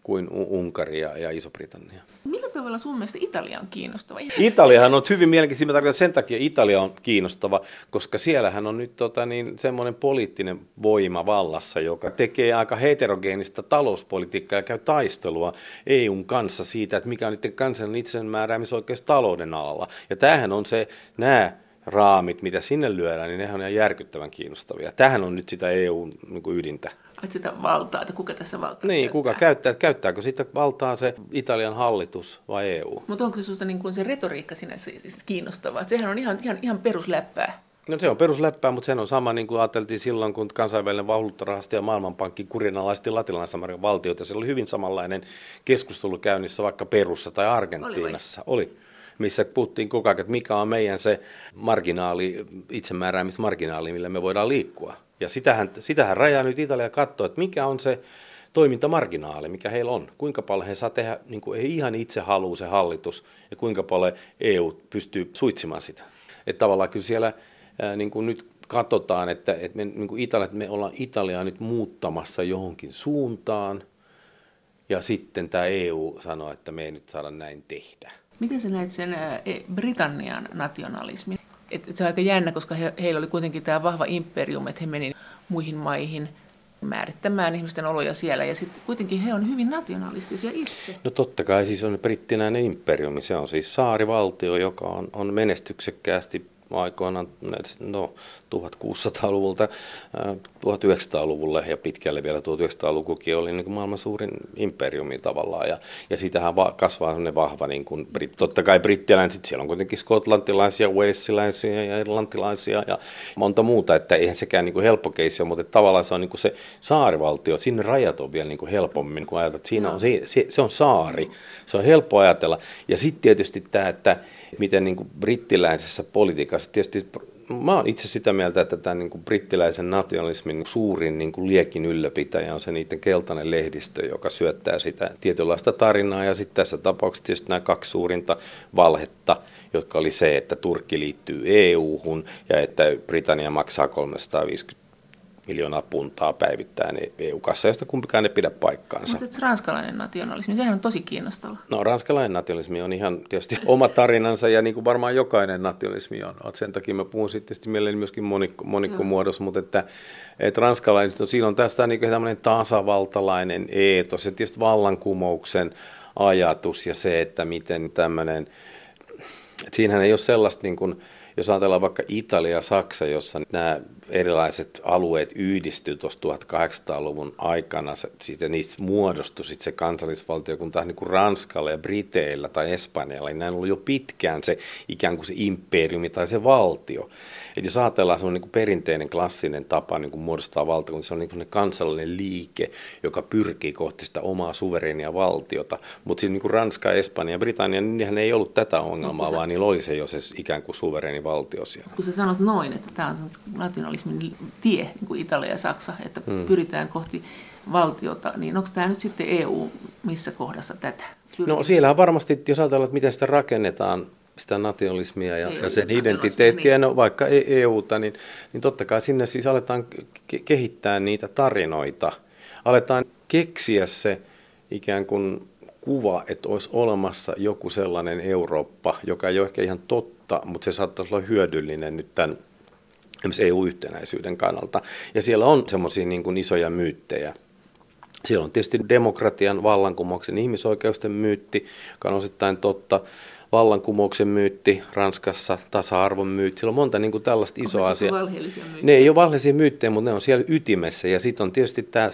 kuin Unkari ja Iso-Britannia. Millä tavalla sun mielestä Italia on kiinnostava? Italiahan on hyvin mielenkiintoista. Mä sen takia Italia on kiinnostava, koska siellähän on nyt tota, niin, semmoinen poliittinen voima vallassa, joka tekee aika heterogeenista talouspolitiikkaa ja käy taistelua EUn kanssa siitä, että mikä on niiden kansallinen itsemääräämisoikeus talouden alalla. Ja tämähän on se, nämä raamit, mitä sinne lyödään, niin nehän on ihan järkyttävän kiinnostavia. Tähän on nyt sitä EUn niin ydintä. Että sitä valtaa, että kuka tässä valtaa Niin, käyttää. kuka käyttää, käyttääkö sitä valtaa se Italian hallitus vai EU? Mutta onko se sinusta niin kuin se retoriikka sinne siis kiinnostavaa? Sehän on ihan, ihan, ihan perusläppää. No se on perusläppää, mutta se on sama niin kuin ajateltiin silloin, kun kansainvälinen valuuttarahasto ja maailmanpankki kurinalaisti latinalaisen Amerikan valtioita. Se oli hyvin samanlainen keskustelu käynnissä vaikka Perussa tai Argentiinassa. Oli. oli missä puhuttiin koko ajan, että mikä on meidän se marginaali, itsemääräämismarginaali, millä me voidaan liikkua. Ja sitähän, sitähän rajaa nyt Italia katsoa, että mikä on se toimintamarginaali, mikä heillä on. Kuinka paljon he saa tehdä, niin kuin ei ihan itse halua se hallitus, ja kuinka paljon EU pystyy suitsimaan sitä. Että tavallaan kyllä siellä niin kuin nyt katsotaan, että, että me, niin kuin Italia, me ollaan Italiaa nyt muuttamassa johonkin suuntaan, ja sitten tämä EU sanoo, että me ei nyt saada näin tehdä. Miten sä näet sen e, Britannian nationalismin? Et, et se on aika jännä, koska he, heillä oli kuitenkin tämä vahva imperium, että he meni muihin maihin määrittämään ihmisten oloja siellä, ja sitten kuitenkin he on hyvin nationalistisia itse. No totta kai siis on brittinäinen imperiumi, se on siis saarivaltio, joka on, on menestyksekkäästi aikoinaan no, 1600-luvulta 1900-luvulle ja pitkälle vielä 1900-lukukin oli niin kuin maailman suurin imperiumi tavallaan. Ja, ja siitähän va- kasvaa sellainen vahva, niin kuin, totta kai brittiläiset, siellä on kuitenkin skotlantilaisia, walesilaisia ja irlantilaisia ja monta muuta, että eihän sekään niin kuin helppo keissi ole, mutta tavallaan se on niin kuin se saarivaltio, sinne rajat on vielä niin kuin helpommin, kun ajatellaan, että siinä on, se, se, se on saari, se on helppo ajatella. Ja sitten tietysti tämä, että miten niin kuin brittiläisessä politiikassa, tietysti mä oon itse sitä mieltä, että tämä niin kuin brittiläisen nationalismin suurin niin kuin liekin ylläpitäjä on se niiden keltainen lehdistö, joka syöttää sitä tietynlaista tarinaa. Ja sitten tässä tapauksessa tietysti nämä kaksi suurinta valhetta, jotka oli se, että Turkki liittyy EU-hun ja että Britannia maksaa 350 miljoonaa puntaa päivittäin EU-kassa, josta kumpikaan ei pidä paikkaansa. Mutta ranskalainen nationalismi, sehän on tosi kiinnostava. No ranskalainen nationalismi on ihan tietysti oma tarinansa ja niin kuin varmaan jokainen nationalismi on. Sen takia mä puhun sitten mielelläni myöskin monikko, monikkomuodossa, mutta että, että ranskalainen, no siinä on tästä niin kuin tämmöinen tasavaltalainen eetos ja tietysti vallankumouksen ajatus ja se, että miten tämmöinen, että siinähän ei ole sellaista niin kuin, jos ajatellaan vaikka Italia ja Saksa, jossa nämä erilaiset alueet yhdistyivät tuossa 1800-luvun aikana, siitä niistä muodostui sit se kansallisvaltio, kun taas niin kuin Ranskalla ja Briteillä tai Espanjalla, niin näin ollut jo pitkään se ikään kuin se imperiumi tai se valtio. Et jos ajatellaan semmoinen niin perinteinen klassinen tapa niin kuin muodostaa valtakunta, se on niin kuin kansallinen liike, joka pyrkii kohti sitä omaa suvereenia valtiota. Mutta siinä niin kuin Ranska, Espanja ja Britannia, niin niinhän ei ollut tätä ongelmaa, no, vaan niillä oli se jo se ikään kuin suvereeni valtio siellä. Kun sä sanot noin, että tämä on nationalismin tie, niin kuin Italia ja Saksa, että hmm. pyritään kohti valtiota, niin onko tämä nyt sitten EU missä kohdassa tätä? No siellä on varmasti, jos ajatellaan, että miten sitä rakennetaan, sitä nationalismia ja, ja sen identiteettiä, niin. no vaikka EUta, niin, niin totta kai sinne siis aletaan ke- kehittää niitä tarinoita. Aletaan keksiä se ikään kuin kuva, että olisi olemassa joku sellainen Eurooppa, joka ei ole ehkä ihan totta, mutta se saattaisi olla hyödyllinen nyt tämän EU-yhtenäisyyden kannalta. Ja siellä on semmoisia niin isoja myyttejä. Siellä on tietysti demokratian, vallankumouksen, ihmisoikeusten myytti, joka on osittain totta vallankumouksen myytti Ranskassa, tasa-arvon myytti. Siellä on monta niin kuin tällaista isoa asiaa. Ne ei ole valheellisia myyttejä, mutta ne on siellä ytimessä. Ja sitten on tietysti tämä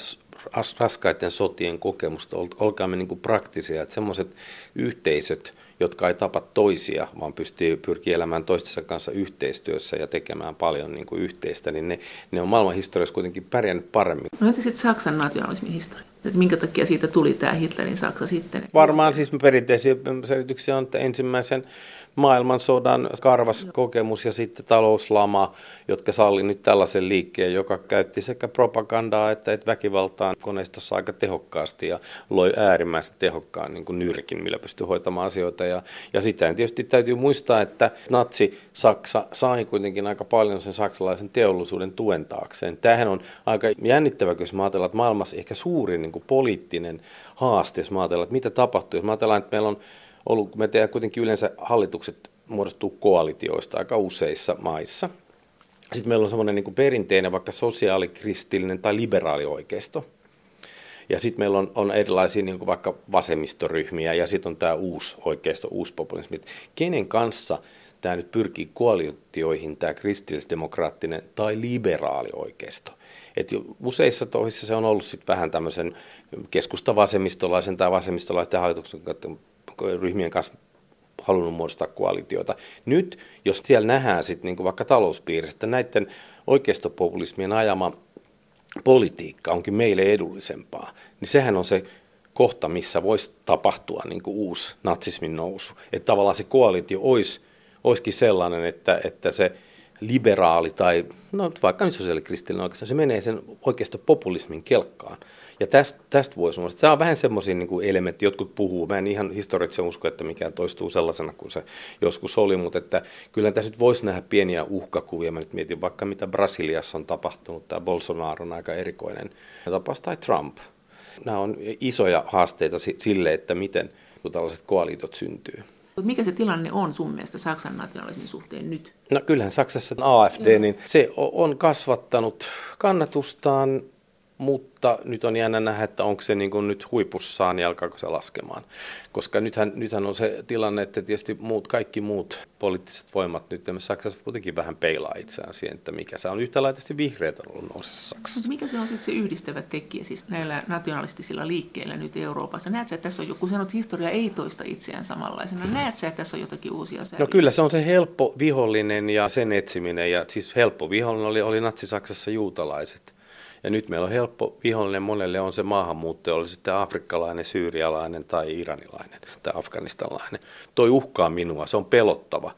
raskaiden sotien kokemusta. Olkaamme niin kuin praktisia, että semmoiset yhteisöt, jotka ei tapa toisia, vaan pystyy pyrkii elämään toistensa kanssa yhteistyössä ja tekemään paljon niin kuin yhteistä, niin ne, ne on maailman historiassa kuitenkin pärjännyt paremmin. No entä sitten Saksan nationalismin historia? Että minkä takia siitä tuli tämä Hitlerin Saksa sitten? Varmaan siis perinteisiä selityksiä on, että ensimmäisen maailmansodan karvas kokemus ja sitten talouslama, jotka salli nyt tällaisen liikkeen, joka käytti sekä propagandaa että, että väkivaltaa koneistossa aika tehokkaasti ja loi äärimmäisen tehokkaan niin kuin nyrkin, millä pystyi hoitamaan asioita. Ja, ja sitä tietysti täytyy muistaa, että natsi-Saksa sai kuitenkin aika paljon sen saksalaisen teollisuuden tuen taakseen. Tämähän on aika jännittävä, jos ajatellaan, että maailmassa ehkä suurin niin kuin poliittinen haaste, jos ajatellaan, että mitä tapahtuu. Jos ajatellaan, että meillä on ollut, kun me tehdään kuitenkin yleensä hallitukset muodostuu koalitioista aika useissa maissa. Sitten meillä on semmoinen niin perinteinen vaikka sosiaalikristillinen tai liberaalioikeisto. Ja sitten meillä on, on erilaisia niin kuin vaikka vasemmistoryhmiä ja sitten on tämä uusi oikeisto, uusi populismi. Kenen kanssa tämä nyt pyrkii koalitioihin, tämä kristillisdemokraattinen tai liberaalioikeisto? Et useissa toisissa se on ollut sitten vähän tämmöisen keskusta-vasemmistolaisen tai vasemmistolaisten hallituksen ryhmien kanssa halunnut muodostaa koalitioita. Nyt, jos siellä nähdään sitten niin vaikka talouspiiristä, näiden oikeistopopulismien ajama politiikka onkin meille edullisempaa, niin sehän on se kohta, missä voisi tapahtua niin kuin uusi natsismin nousu. Että tavallaan se koalitio olisi, olisikin sellainen, että, että se liberaali tai no, vaikka sosiaalikristillinen oikeastaan, se menee sen oikeastaan populismin kelkkaan. Ja tästä, tästä voi sanoa, että tämä on vähän semmoisia niin elementti, jotkut puhuu, mä en ihan historiallisesti usko, että mikään toistuu sellaisena kuin se joskus oli, mutta että kyllä tässä nyt voisi nähdä pieniä uhkakuvia. Mä nyt mietin vaikka mitä Brasiliassa on tapahtunut, tämä Bolsonaro on aika erikoinen tapaus, tai Trump. Nämä on isoja haasteita sille, että miten tällaiset koalitot syntyy. Mikä se tilanne on sun mielestä Saksan nationalismin suhteen nyt? No kyllähän Saksassa AFD, Joo. niin se on kasvattanut kannatustaan mutta nyt on jännä nähdä, että onko se niin kuin nyt huipussaan ja alkaako se laskemaan. Koska nythän, nythän on se tilanne, että tietysti muut, kaikki muut poliittiset voimat nyt Saksassa kuitenkin vähän peilaa itseään siihen, että mikä se on. Yhtä laitasti vihreät on ollut nousessa Saksassa. Mutta mikä se on sitten se yhdistävä tekijä siis näillä nationalistisilla liikkeillä nyt Euroopassa? Näet sä, että tässä on joku sanot, että historia ei toista itseään samanlaisena. Mm. Näet sä, että tässä on jotakin uusia sävyjä? No kyllä se on se helppo vihollinen ja sen etsiminen. Ja siis helppo vihollinen oli, oli natsi-Saksassa juutalaiset. Ja nyt meillä on helppo vihollinen monelle on se maahanmuuttaja, oli sitten afrikkalainen, syyrialainen tai iranilainen tai afganistalainen. Toi uhkaa minua, se on pelottava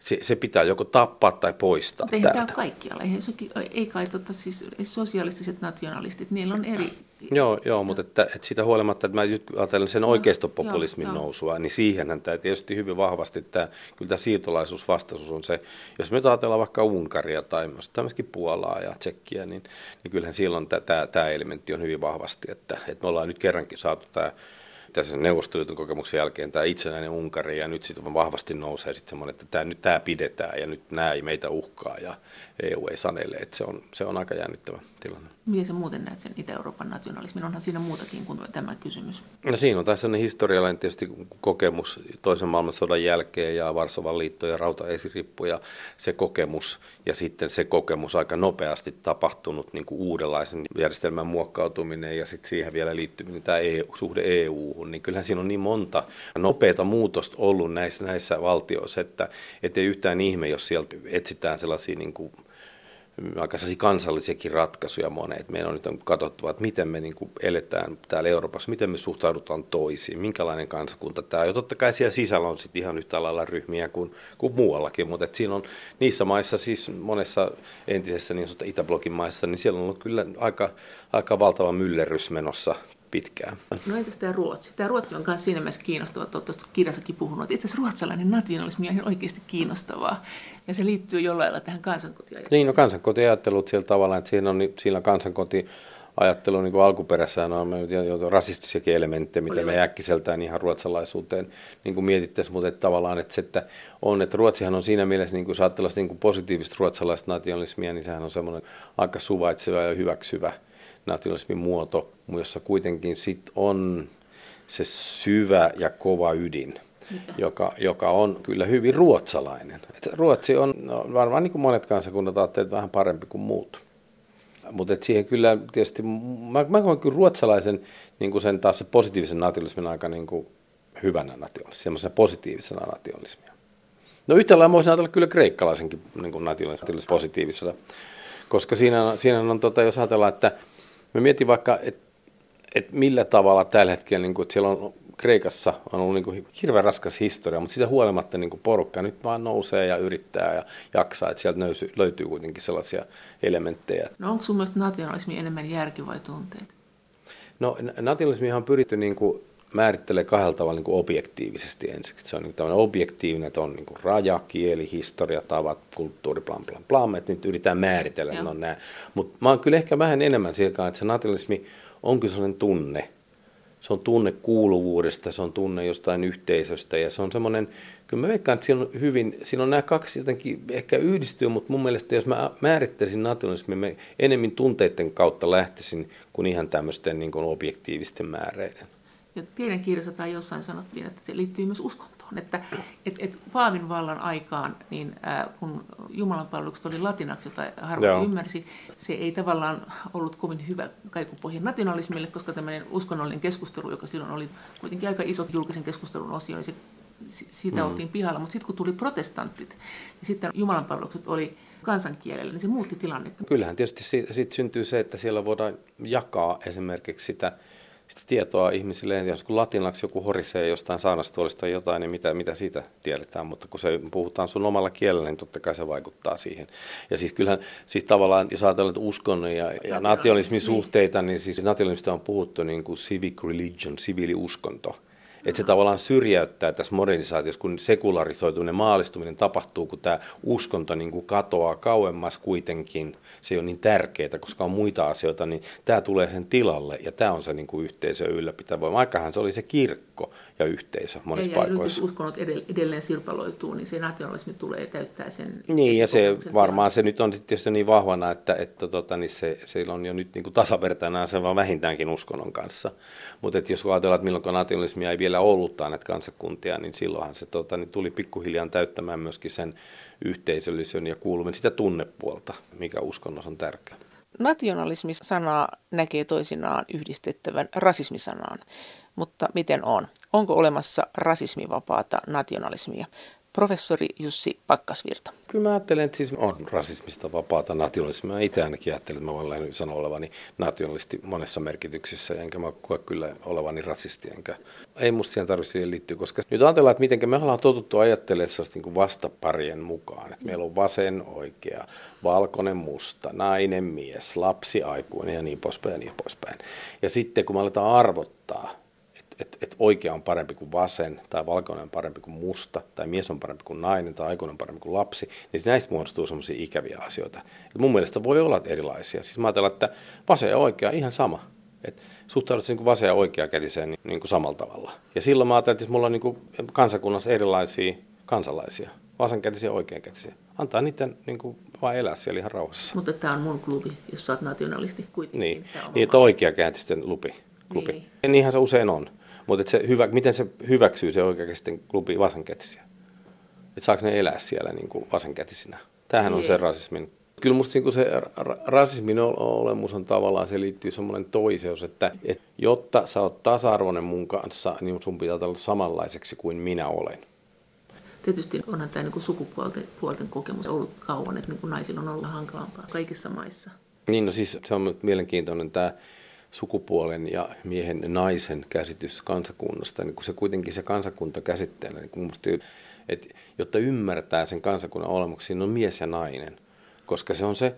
se, se pitää joko tappaa tai poistaa Mutta eihän tämä ole kaikkialla. Eihän se, ei kai totta, siis sosialistiset nationalistit, niillä on eri... Joo, joo mutta että, että siitä huolimatta, että mä ajattelen sen oikeistopopulismin joo, nousua, niin siihenhän tämä tietysti hyvin vahvasti, että kyllä tämä siirtolaisuusvastaisuus on se, jos me ajatellaan vaikka Unkaria tai myöskin Puolaa ja Tsekkiä, niin, niin kyllähän silloin tämä, tämä elementti on hyvin vahvasti, että, että me ollaan nyt kerrankin saatu tämä tässä Neuvostoliiton kokemuksen jälkeen tämä itsenäinen Unkari ja nyt sitten vahvasti nousee sitten semmoinen, että tämä, nyt tämä pidetään ja nyt nämä ei meitä uhkaa ja EU ei sanele, että se on, se on aika jännittävä tilanne. Miten sä muuten näet sen Itä-Euroopan nationalismin? Onhan siinä muutakin kuin tämä kysymys. No siinä on tässä sellainen historiallinen tietysti kokemus toisen maailmansodan jälkeen ja Varsovan liitto ja rautaesirippu ja se kokemus ja sitten se kokemus aika nopeasti tapahtunut niin kuin uudenlaisen järjestelmän muokkautuminen ja sitten siihen vielä liittyminen tämä EU, suhde EU-hun, niin kyllähän siinä on niin monta nopeata muutosta ollut näissä, näissä valtioissa, että ei yhtään ihme, jos sieltä etsitään sellaisia niin kuin aika kansallisiakin ratkaisuja monet. Meidän on nyt katsottava, että miten me niin kuin eletään täällä Euroopassa, miten me suhtaudutaan toisiin, minkälainen kansakunta tämä on. Ja totta kai siellä sisällä on sitten ihan yhtä lailla ryhmiä kuin, kuin muuallakin, mutta siinä on niissä maissa, siis monessa entisessä niin Itäblokin maissa, niin siellä on ollut kyllä aika, aika valtava myllerrys menossa pitkään. No entäs tämä Ruotsi? Tämä Ruotsi on myös siinä mielessä kiinnostava, että tuosta kirjassakin puhunut, että itse asiassa ruotsalainen nationalismi on ihan oikeasti kiinnostavaa. Ja se liittyy jollain lailla tähän kansankotiajatteluun. Niin, no kansankotiajattelut sillä tavalla, että siinä on siinä kansankoti ajattelu niin alkuperässä on jo rasistisiakin elementtejä, mitä me äkkiseltään ihan ruotsalaisuuteen niin kuin mietittäisiin, mutta että tavallaan että se, että on, että Ruotsihan on siinä mielessä, niin kuin jos niin kuin positiivista ruotsalaista nationalismia, niin sehän on semmoinen aika suvaitseva ja hyväksyvä nationalismin muoto, jossa kuitenkin sit on se syvä ja kova ydin, joka, joka on kyllä hyvin ruotsalainen. Et Ruotsi on no, varmaan niin kuin monet kansakunnat ajattelevat vähän parempi kuin muut. Mutta siihen kyllä tietysti, mä, mä koen kyllä ruotsalaisen niin kuin sen taas se positiivisen nationalismin aika niin kuin hyvänä nationalismia, semmoisena positiivisena nationalismia. No yhtä lailla voisin ajatella kyllä kreikkalaisenkin niin kuin nationalismin positiivisena, koska siinä, siinä on, tota, jos ajatellaan, että Mä mietin vaikka, että et millä tavalla tällä hetkellä, niin kuin, että siellä on Kreikassa on ollut niin kuin hirveän raskas historia, mutta sitä huolimatta niin kuin porukka nyt vaan nousee ja yrittää ja jaksaa, että sieltä löytyy, löytyy kuitenkin sellaisia elementtejä. No onko sun mielestä nationalismi enemmän järki vai tunteet? No nationalismi on pyritty niin kuin määrittelee kahdella tavalla niin objektiivisesti ensiksi. Se on niin tämmöinen objektiivinen, että on niin kuin raja, kieli, historia, tavat, kulttuuri, plan, plan, plan, että nyt yritetään määritellä, että on nämä. Mutta mä oon kyllä ehkä vähän enemmän siitä, että se nationalismi on kyllä sellainen tunne. Se on tunne kuuluvuudesta, se on tunne jostain yhteisöstä ja se on semmoinen, kyllä mä veikkaan, että siinä on hyvin, siinä on nämä kaksi jotenkin ehkä yhdistyy, mutta mun mielestä jos mä määrittelisin nationalismin, mä enemmän tunteiden kautta lähtisin kuin ihan tämmöisten niin kuin objektiivisten määreiden. Ja teidän kirjassa tai jossain sanottiin, että se liittyy myös uskontoon. Että et, et Paavin vallan aikaan, niin ää, kun Jumalan palvelukset oli latinaksi, jota harva Joo. ymmärsi, se ei tavallaan ollut kovin hyvä kaikupohja nationalismille, koska tämmöinen uskonnollinen keskustelu, joka silloin oli kuitenkin aika iso julkisen keskustelun osio, niin se, siitä mm. oltiin pihalla. Mutta sitten kun tuli protestantit, niin sitten Jumalan palvelukset oli kansankielellä, niin se muutti tilannetta. Kyllähän tietysti siitä, siitä syntyy se, että siellä voidaan jakaa esimerkiksi sitä sitä tietoa ihmisille. Jos kun latinaksi joku horisee jostain saanastuolista tai jotain, niin mitä, mitä siitä tiedetään. Mutta kun se puhutaan sun omalla kielellä, niin totta kai se vaikuttaa siihen. Ja siis kyllähän, siis tavallaan, jos ajatellaan että uskon ja, ja nationalismin suhteita, niin siis nationalismista on puhuttu niin kuin civic religion, siviiliuskonto. Että se tavallaan syrjäyttää tässä modernisaatiossa, kun sekularisoituminen, maalistuminen tapahtuu, kun tämä uskonto niin kuin katoaa kauemmas kuitenkin. Se ei ole niin tärkeää, koska on muita asioita, niin tämä tulee sen tilalle ja tämä on se niin kuin yhteisö ylläpitävä voima. Aikahan se oli se kirkko, ja yhteisö monissa ja, paikoissa. Ja uskonnot edelleen sirpaloituu, niin se nationalismi tulee täyttää sen. Niin, ja se varmaan se nyt on tietysti niin vahvana, että, että tota, niin se, se on jo nyt niin kuin tasavertainen asema vähintäänkin uskonnon kanssa. Mutta jos ajatellaan, että milloin nationalismia ei vielä ollutkaan näitä kansakuntia, niin silloinhan se tota, niin tuli pikkuhiljaa täyttämään myöskin sen yhteisöllisen ja kuuluminen sitä tunnepuolta, mikä uskonnossa on tärkeää. Nationalismi-sanaa näkee toisinaan yhdistettävän rasismisanaan. Mutta miten on? Onko olemassa rasismivapaata nationalismia? Professori Jussi Pakkasvirta. Kyllä mä ajattelen, että siis on rasismista vapaata nationalismia. Mä itse ainakin ajattelen, että mä voin sanoa olevani nationalisti monessa merkityksessä, enkä mä koe kyllä olevani rasisti. Enkä. Ei musta siihen tarvitse siihen liittyä, koska nyt ajatellaan, että miten me ollaan totuttu ajattelemaan sellaista niin vastaparien mukaan. Että meillä on vasen, oikea, valkoinen, musta, nainen, mies, lapsi, aikuinen ja niin poispäin ja niin poispäin. Ja sitten kun me aletaan arvottaa, että et oikea on parempi kuin vasen, tai valkoinen on parempi kuin musta, tai mies on parempi kuin nainen, tai aikuinen on parempi kuin lapsi, niin näistä muodostuu sellaisia ikäviä asioita. Et mun mielestä voi olla erilaisia. Siis mä ajattelen, että vasen ja oikea ihan sama. Et suhtaudut niin vasen ja oikea kätiseen niin, niin kuin samalla tavalla. Ja silloin mä ajattelen, että mulla on niin kuin kansakunnassa erilaisia kansalaisia, vasenkätisiä ja oikeankätisiä. Antaa niiden niin kuin, vaan elää siellä ihan rauhassa. Mutta tämä on mun klubi, jos sä oot nationalisti kuitenkin. Niin, niin että oikeakätisten lupi. Klubi. Niin. Ja niinhän se usein on. Mutta se hyvä, miten se hyväksyy se oikeasti klubi vasenkätisiä? Että saako ne elää siellä niin kuin vasenkätisinä? Tämähän on se rasismin. Kyllä musta niin se rasismin olemus on tavallaan, se liittyy semmoinen toiseus, että, että jotta sä oot tasa-arvoinen mun kanssa, niin sun pitää olla samanlaiseksi kuin minä olen. Tietysti onhan tämä niin sukupuolten puolten kokemus ollut kauan, että niin naisilla on ollut hankalampaa kaikissa maissa. Niin, no siis se on mielenkiintoinen tämä sukupuolen ja miehen naisen käsitys kansakunnasta, niin kun se kuitenkin se kansakunta käsitteenä, niin musta, että jotta ymmärtää sen kansakunnan olemuksen, siinä on mies ja nainen, koska se on se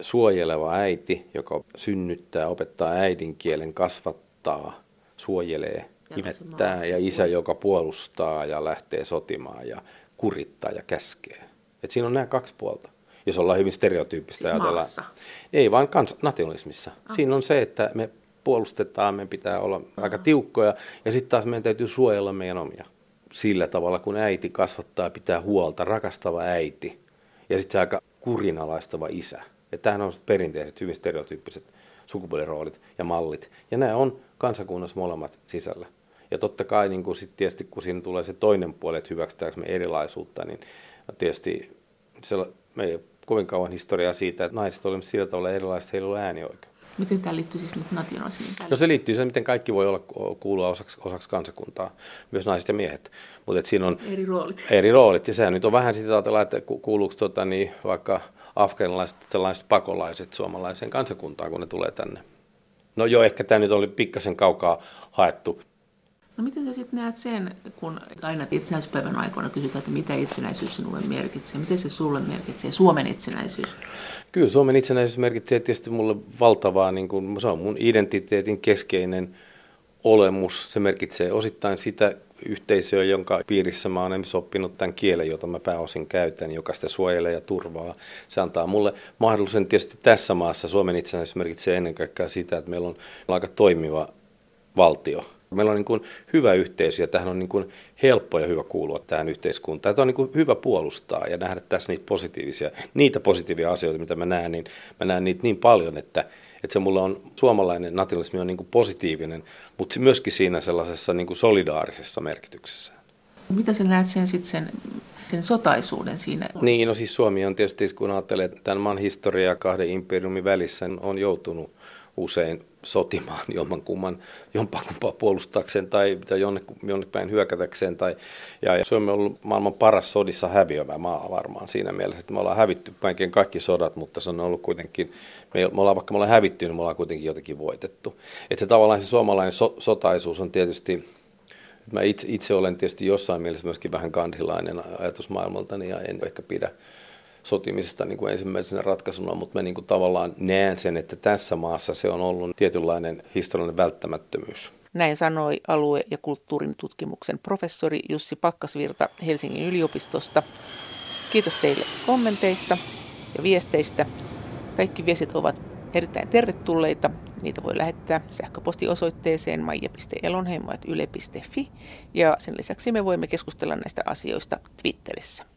suojeleva äiti, joka synnyttää, opettaa äidinkielen, kasvattaa, suojelee, imettää ja isä, joka puolustaa ja lähtee sotimaan ja kurittaa ja käskee. Et siinä on nämä kaksi puolta jos ollaan hyvin stereotyyppistä siis ajatella. Maassa. Ei vaan kans, nationalismissa. Ah. Siinä on se, että me puolustetaan, me pitää olla ah. aika tiukkoja ja sitten taas meidän täytyy suojella meidän omia. Sillä tavalla, kun äiti kasvattaa, pitää huolta, rakastava äiti ja sitten se aika kurinalaistava isä. Ja tämähän on perinteiset, hyvin stereotyyppiset sukupuoliroolit ja mallit. Ja nämä on kansakunnassa molemmat sisällä. Ja totta kai niin kun sit tietysti kun siinä tulee se toinen puoli, että hyväksytäänkö me erilaisuutta, niin tietysti se, me ei kovin kauan historiaa siitä, että naiset olivat sillä tavalla erilaiset, heillä oli äänioikeus. Miten tämä liittyy siis nyt nationalismiin? No se liittyy siihen, miten kaikki voi olla, kuulua osaksi, osaksi kansakuntaa, myös naiset ja miehet. Mutta siinä on eri roolit. Eri roolit, ja sehän nyt on vähän sitä ajatella, että kuuluuko tota, niin, vaikka afganilaiset sellaiset pakolaiset suomalaiseen kansakuntaan, kun ne tulee tänne. No joo, ehkä tämä nyt oli pikkasen kaukaa haettu. No miten sä sitten näet sen, kun aina itsenäisyyspäivän aikoina kysytään, että mitä itsenäisyys sinulle merkitsee? Miten se sulle merkitsee, Suomen itsenäisyys? Kyllä Suomen itsenäisyys merkitsee tietysti mulle valtavaa, niin kun, se on mun identiteetin keskeinen olemus. Se merkitsee osittain sitä yhteisöä, jonka piirissä mä olen oppinut tämän kielen, jota mä pääosin käytän, joka sitä suojelee ja turvaa. Se antaa mulle mahdollisuuden tietysti tässä maassa. Suomen itsenäisyys merkitsee ennen kaikkea sitä, että meillä on aika toimiva valtio – Meillä on niin kuin hyvä yhteisö ja tähän on niin kuin helppo ja hyvä kuulua tähän yhteiskuntaan. Tämä on niin kuin hyvä puolustaa ja nähdä tässä niitä positiivisia, niitä positiivisia asioita, mitä mä näen, niin mä näen niitä niin paljon, että, että se mulla on, suomalainen nationalismi on niin kuin positiivinen, mutta myöskin siinä sellaisessa niin kuin solidaarisessa merkityksessä. Mitä sä näet sen sitten sen, sen sotaisuuden siinä? Niin, no siis Suomi on tietysti, kun ajattelee tämän maan historiaa kahden imperiumin välissä, on joutunut usein sotimaan jommankumman, jompakumpaa puolustaakseen tai, tai jonne, jonne päin hyökätäkseen. Tai, ja, ja Suomi on ollut maailman paras sodissa häviövä maa varmaan siinä mielessä, että me ollaan hävitty kaiken kaikki sodat, mutta se on ollut kuitenkin, me, me ollaan, vaikka me ollaan hävitty, niin me ollaan kuitenkin jotenkin voitettu. Että se tavallaan se suomalainen so, sotaisuus on tietysti, mä itse, itse olen tietysti jossain mielessä myöskin vähän kandilainen ajatusmaailmaltani ja en ehkä pidä sotimisesta niin kuin ensimmäisenä ratkaisuna, mutta mä niin kuin tavallaan näen sen, että tässä maassa se on ollut tietynlainen historiallinen välttämättömyys. Näin sanoi alue- ja kulttuurin tutkimuksen professori Jussi Pakkasvirta Helsingin yliopistosta. Kiitos teille kommenteista ja viesteistä. Kaikki viestit ovat erittäin tervetulleita. Niitä voi lähettää sähköpostiosoitteeseen maija.elonheimo.yle.fi ja sen lisäksi me voimme keskustella näistä asioista Twitterissä.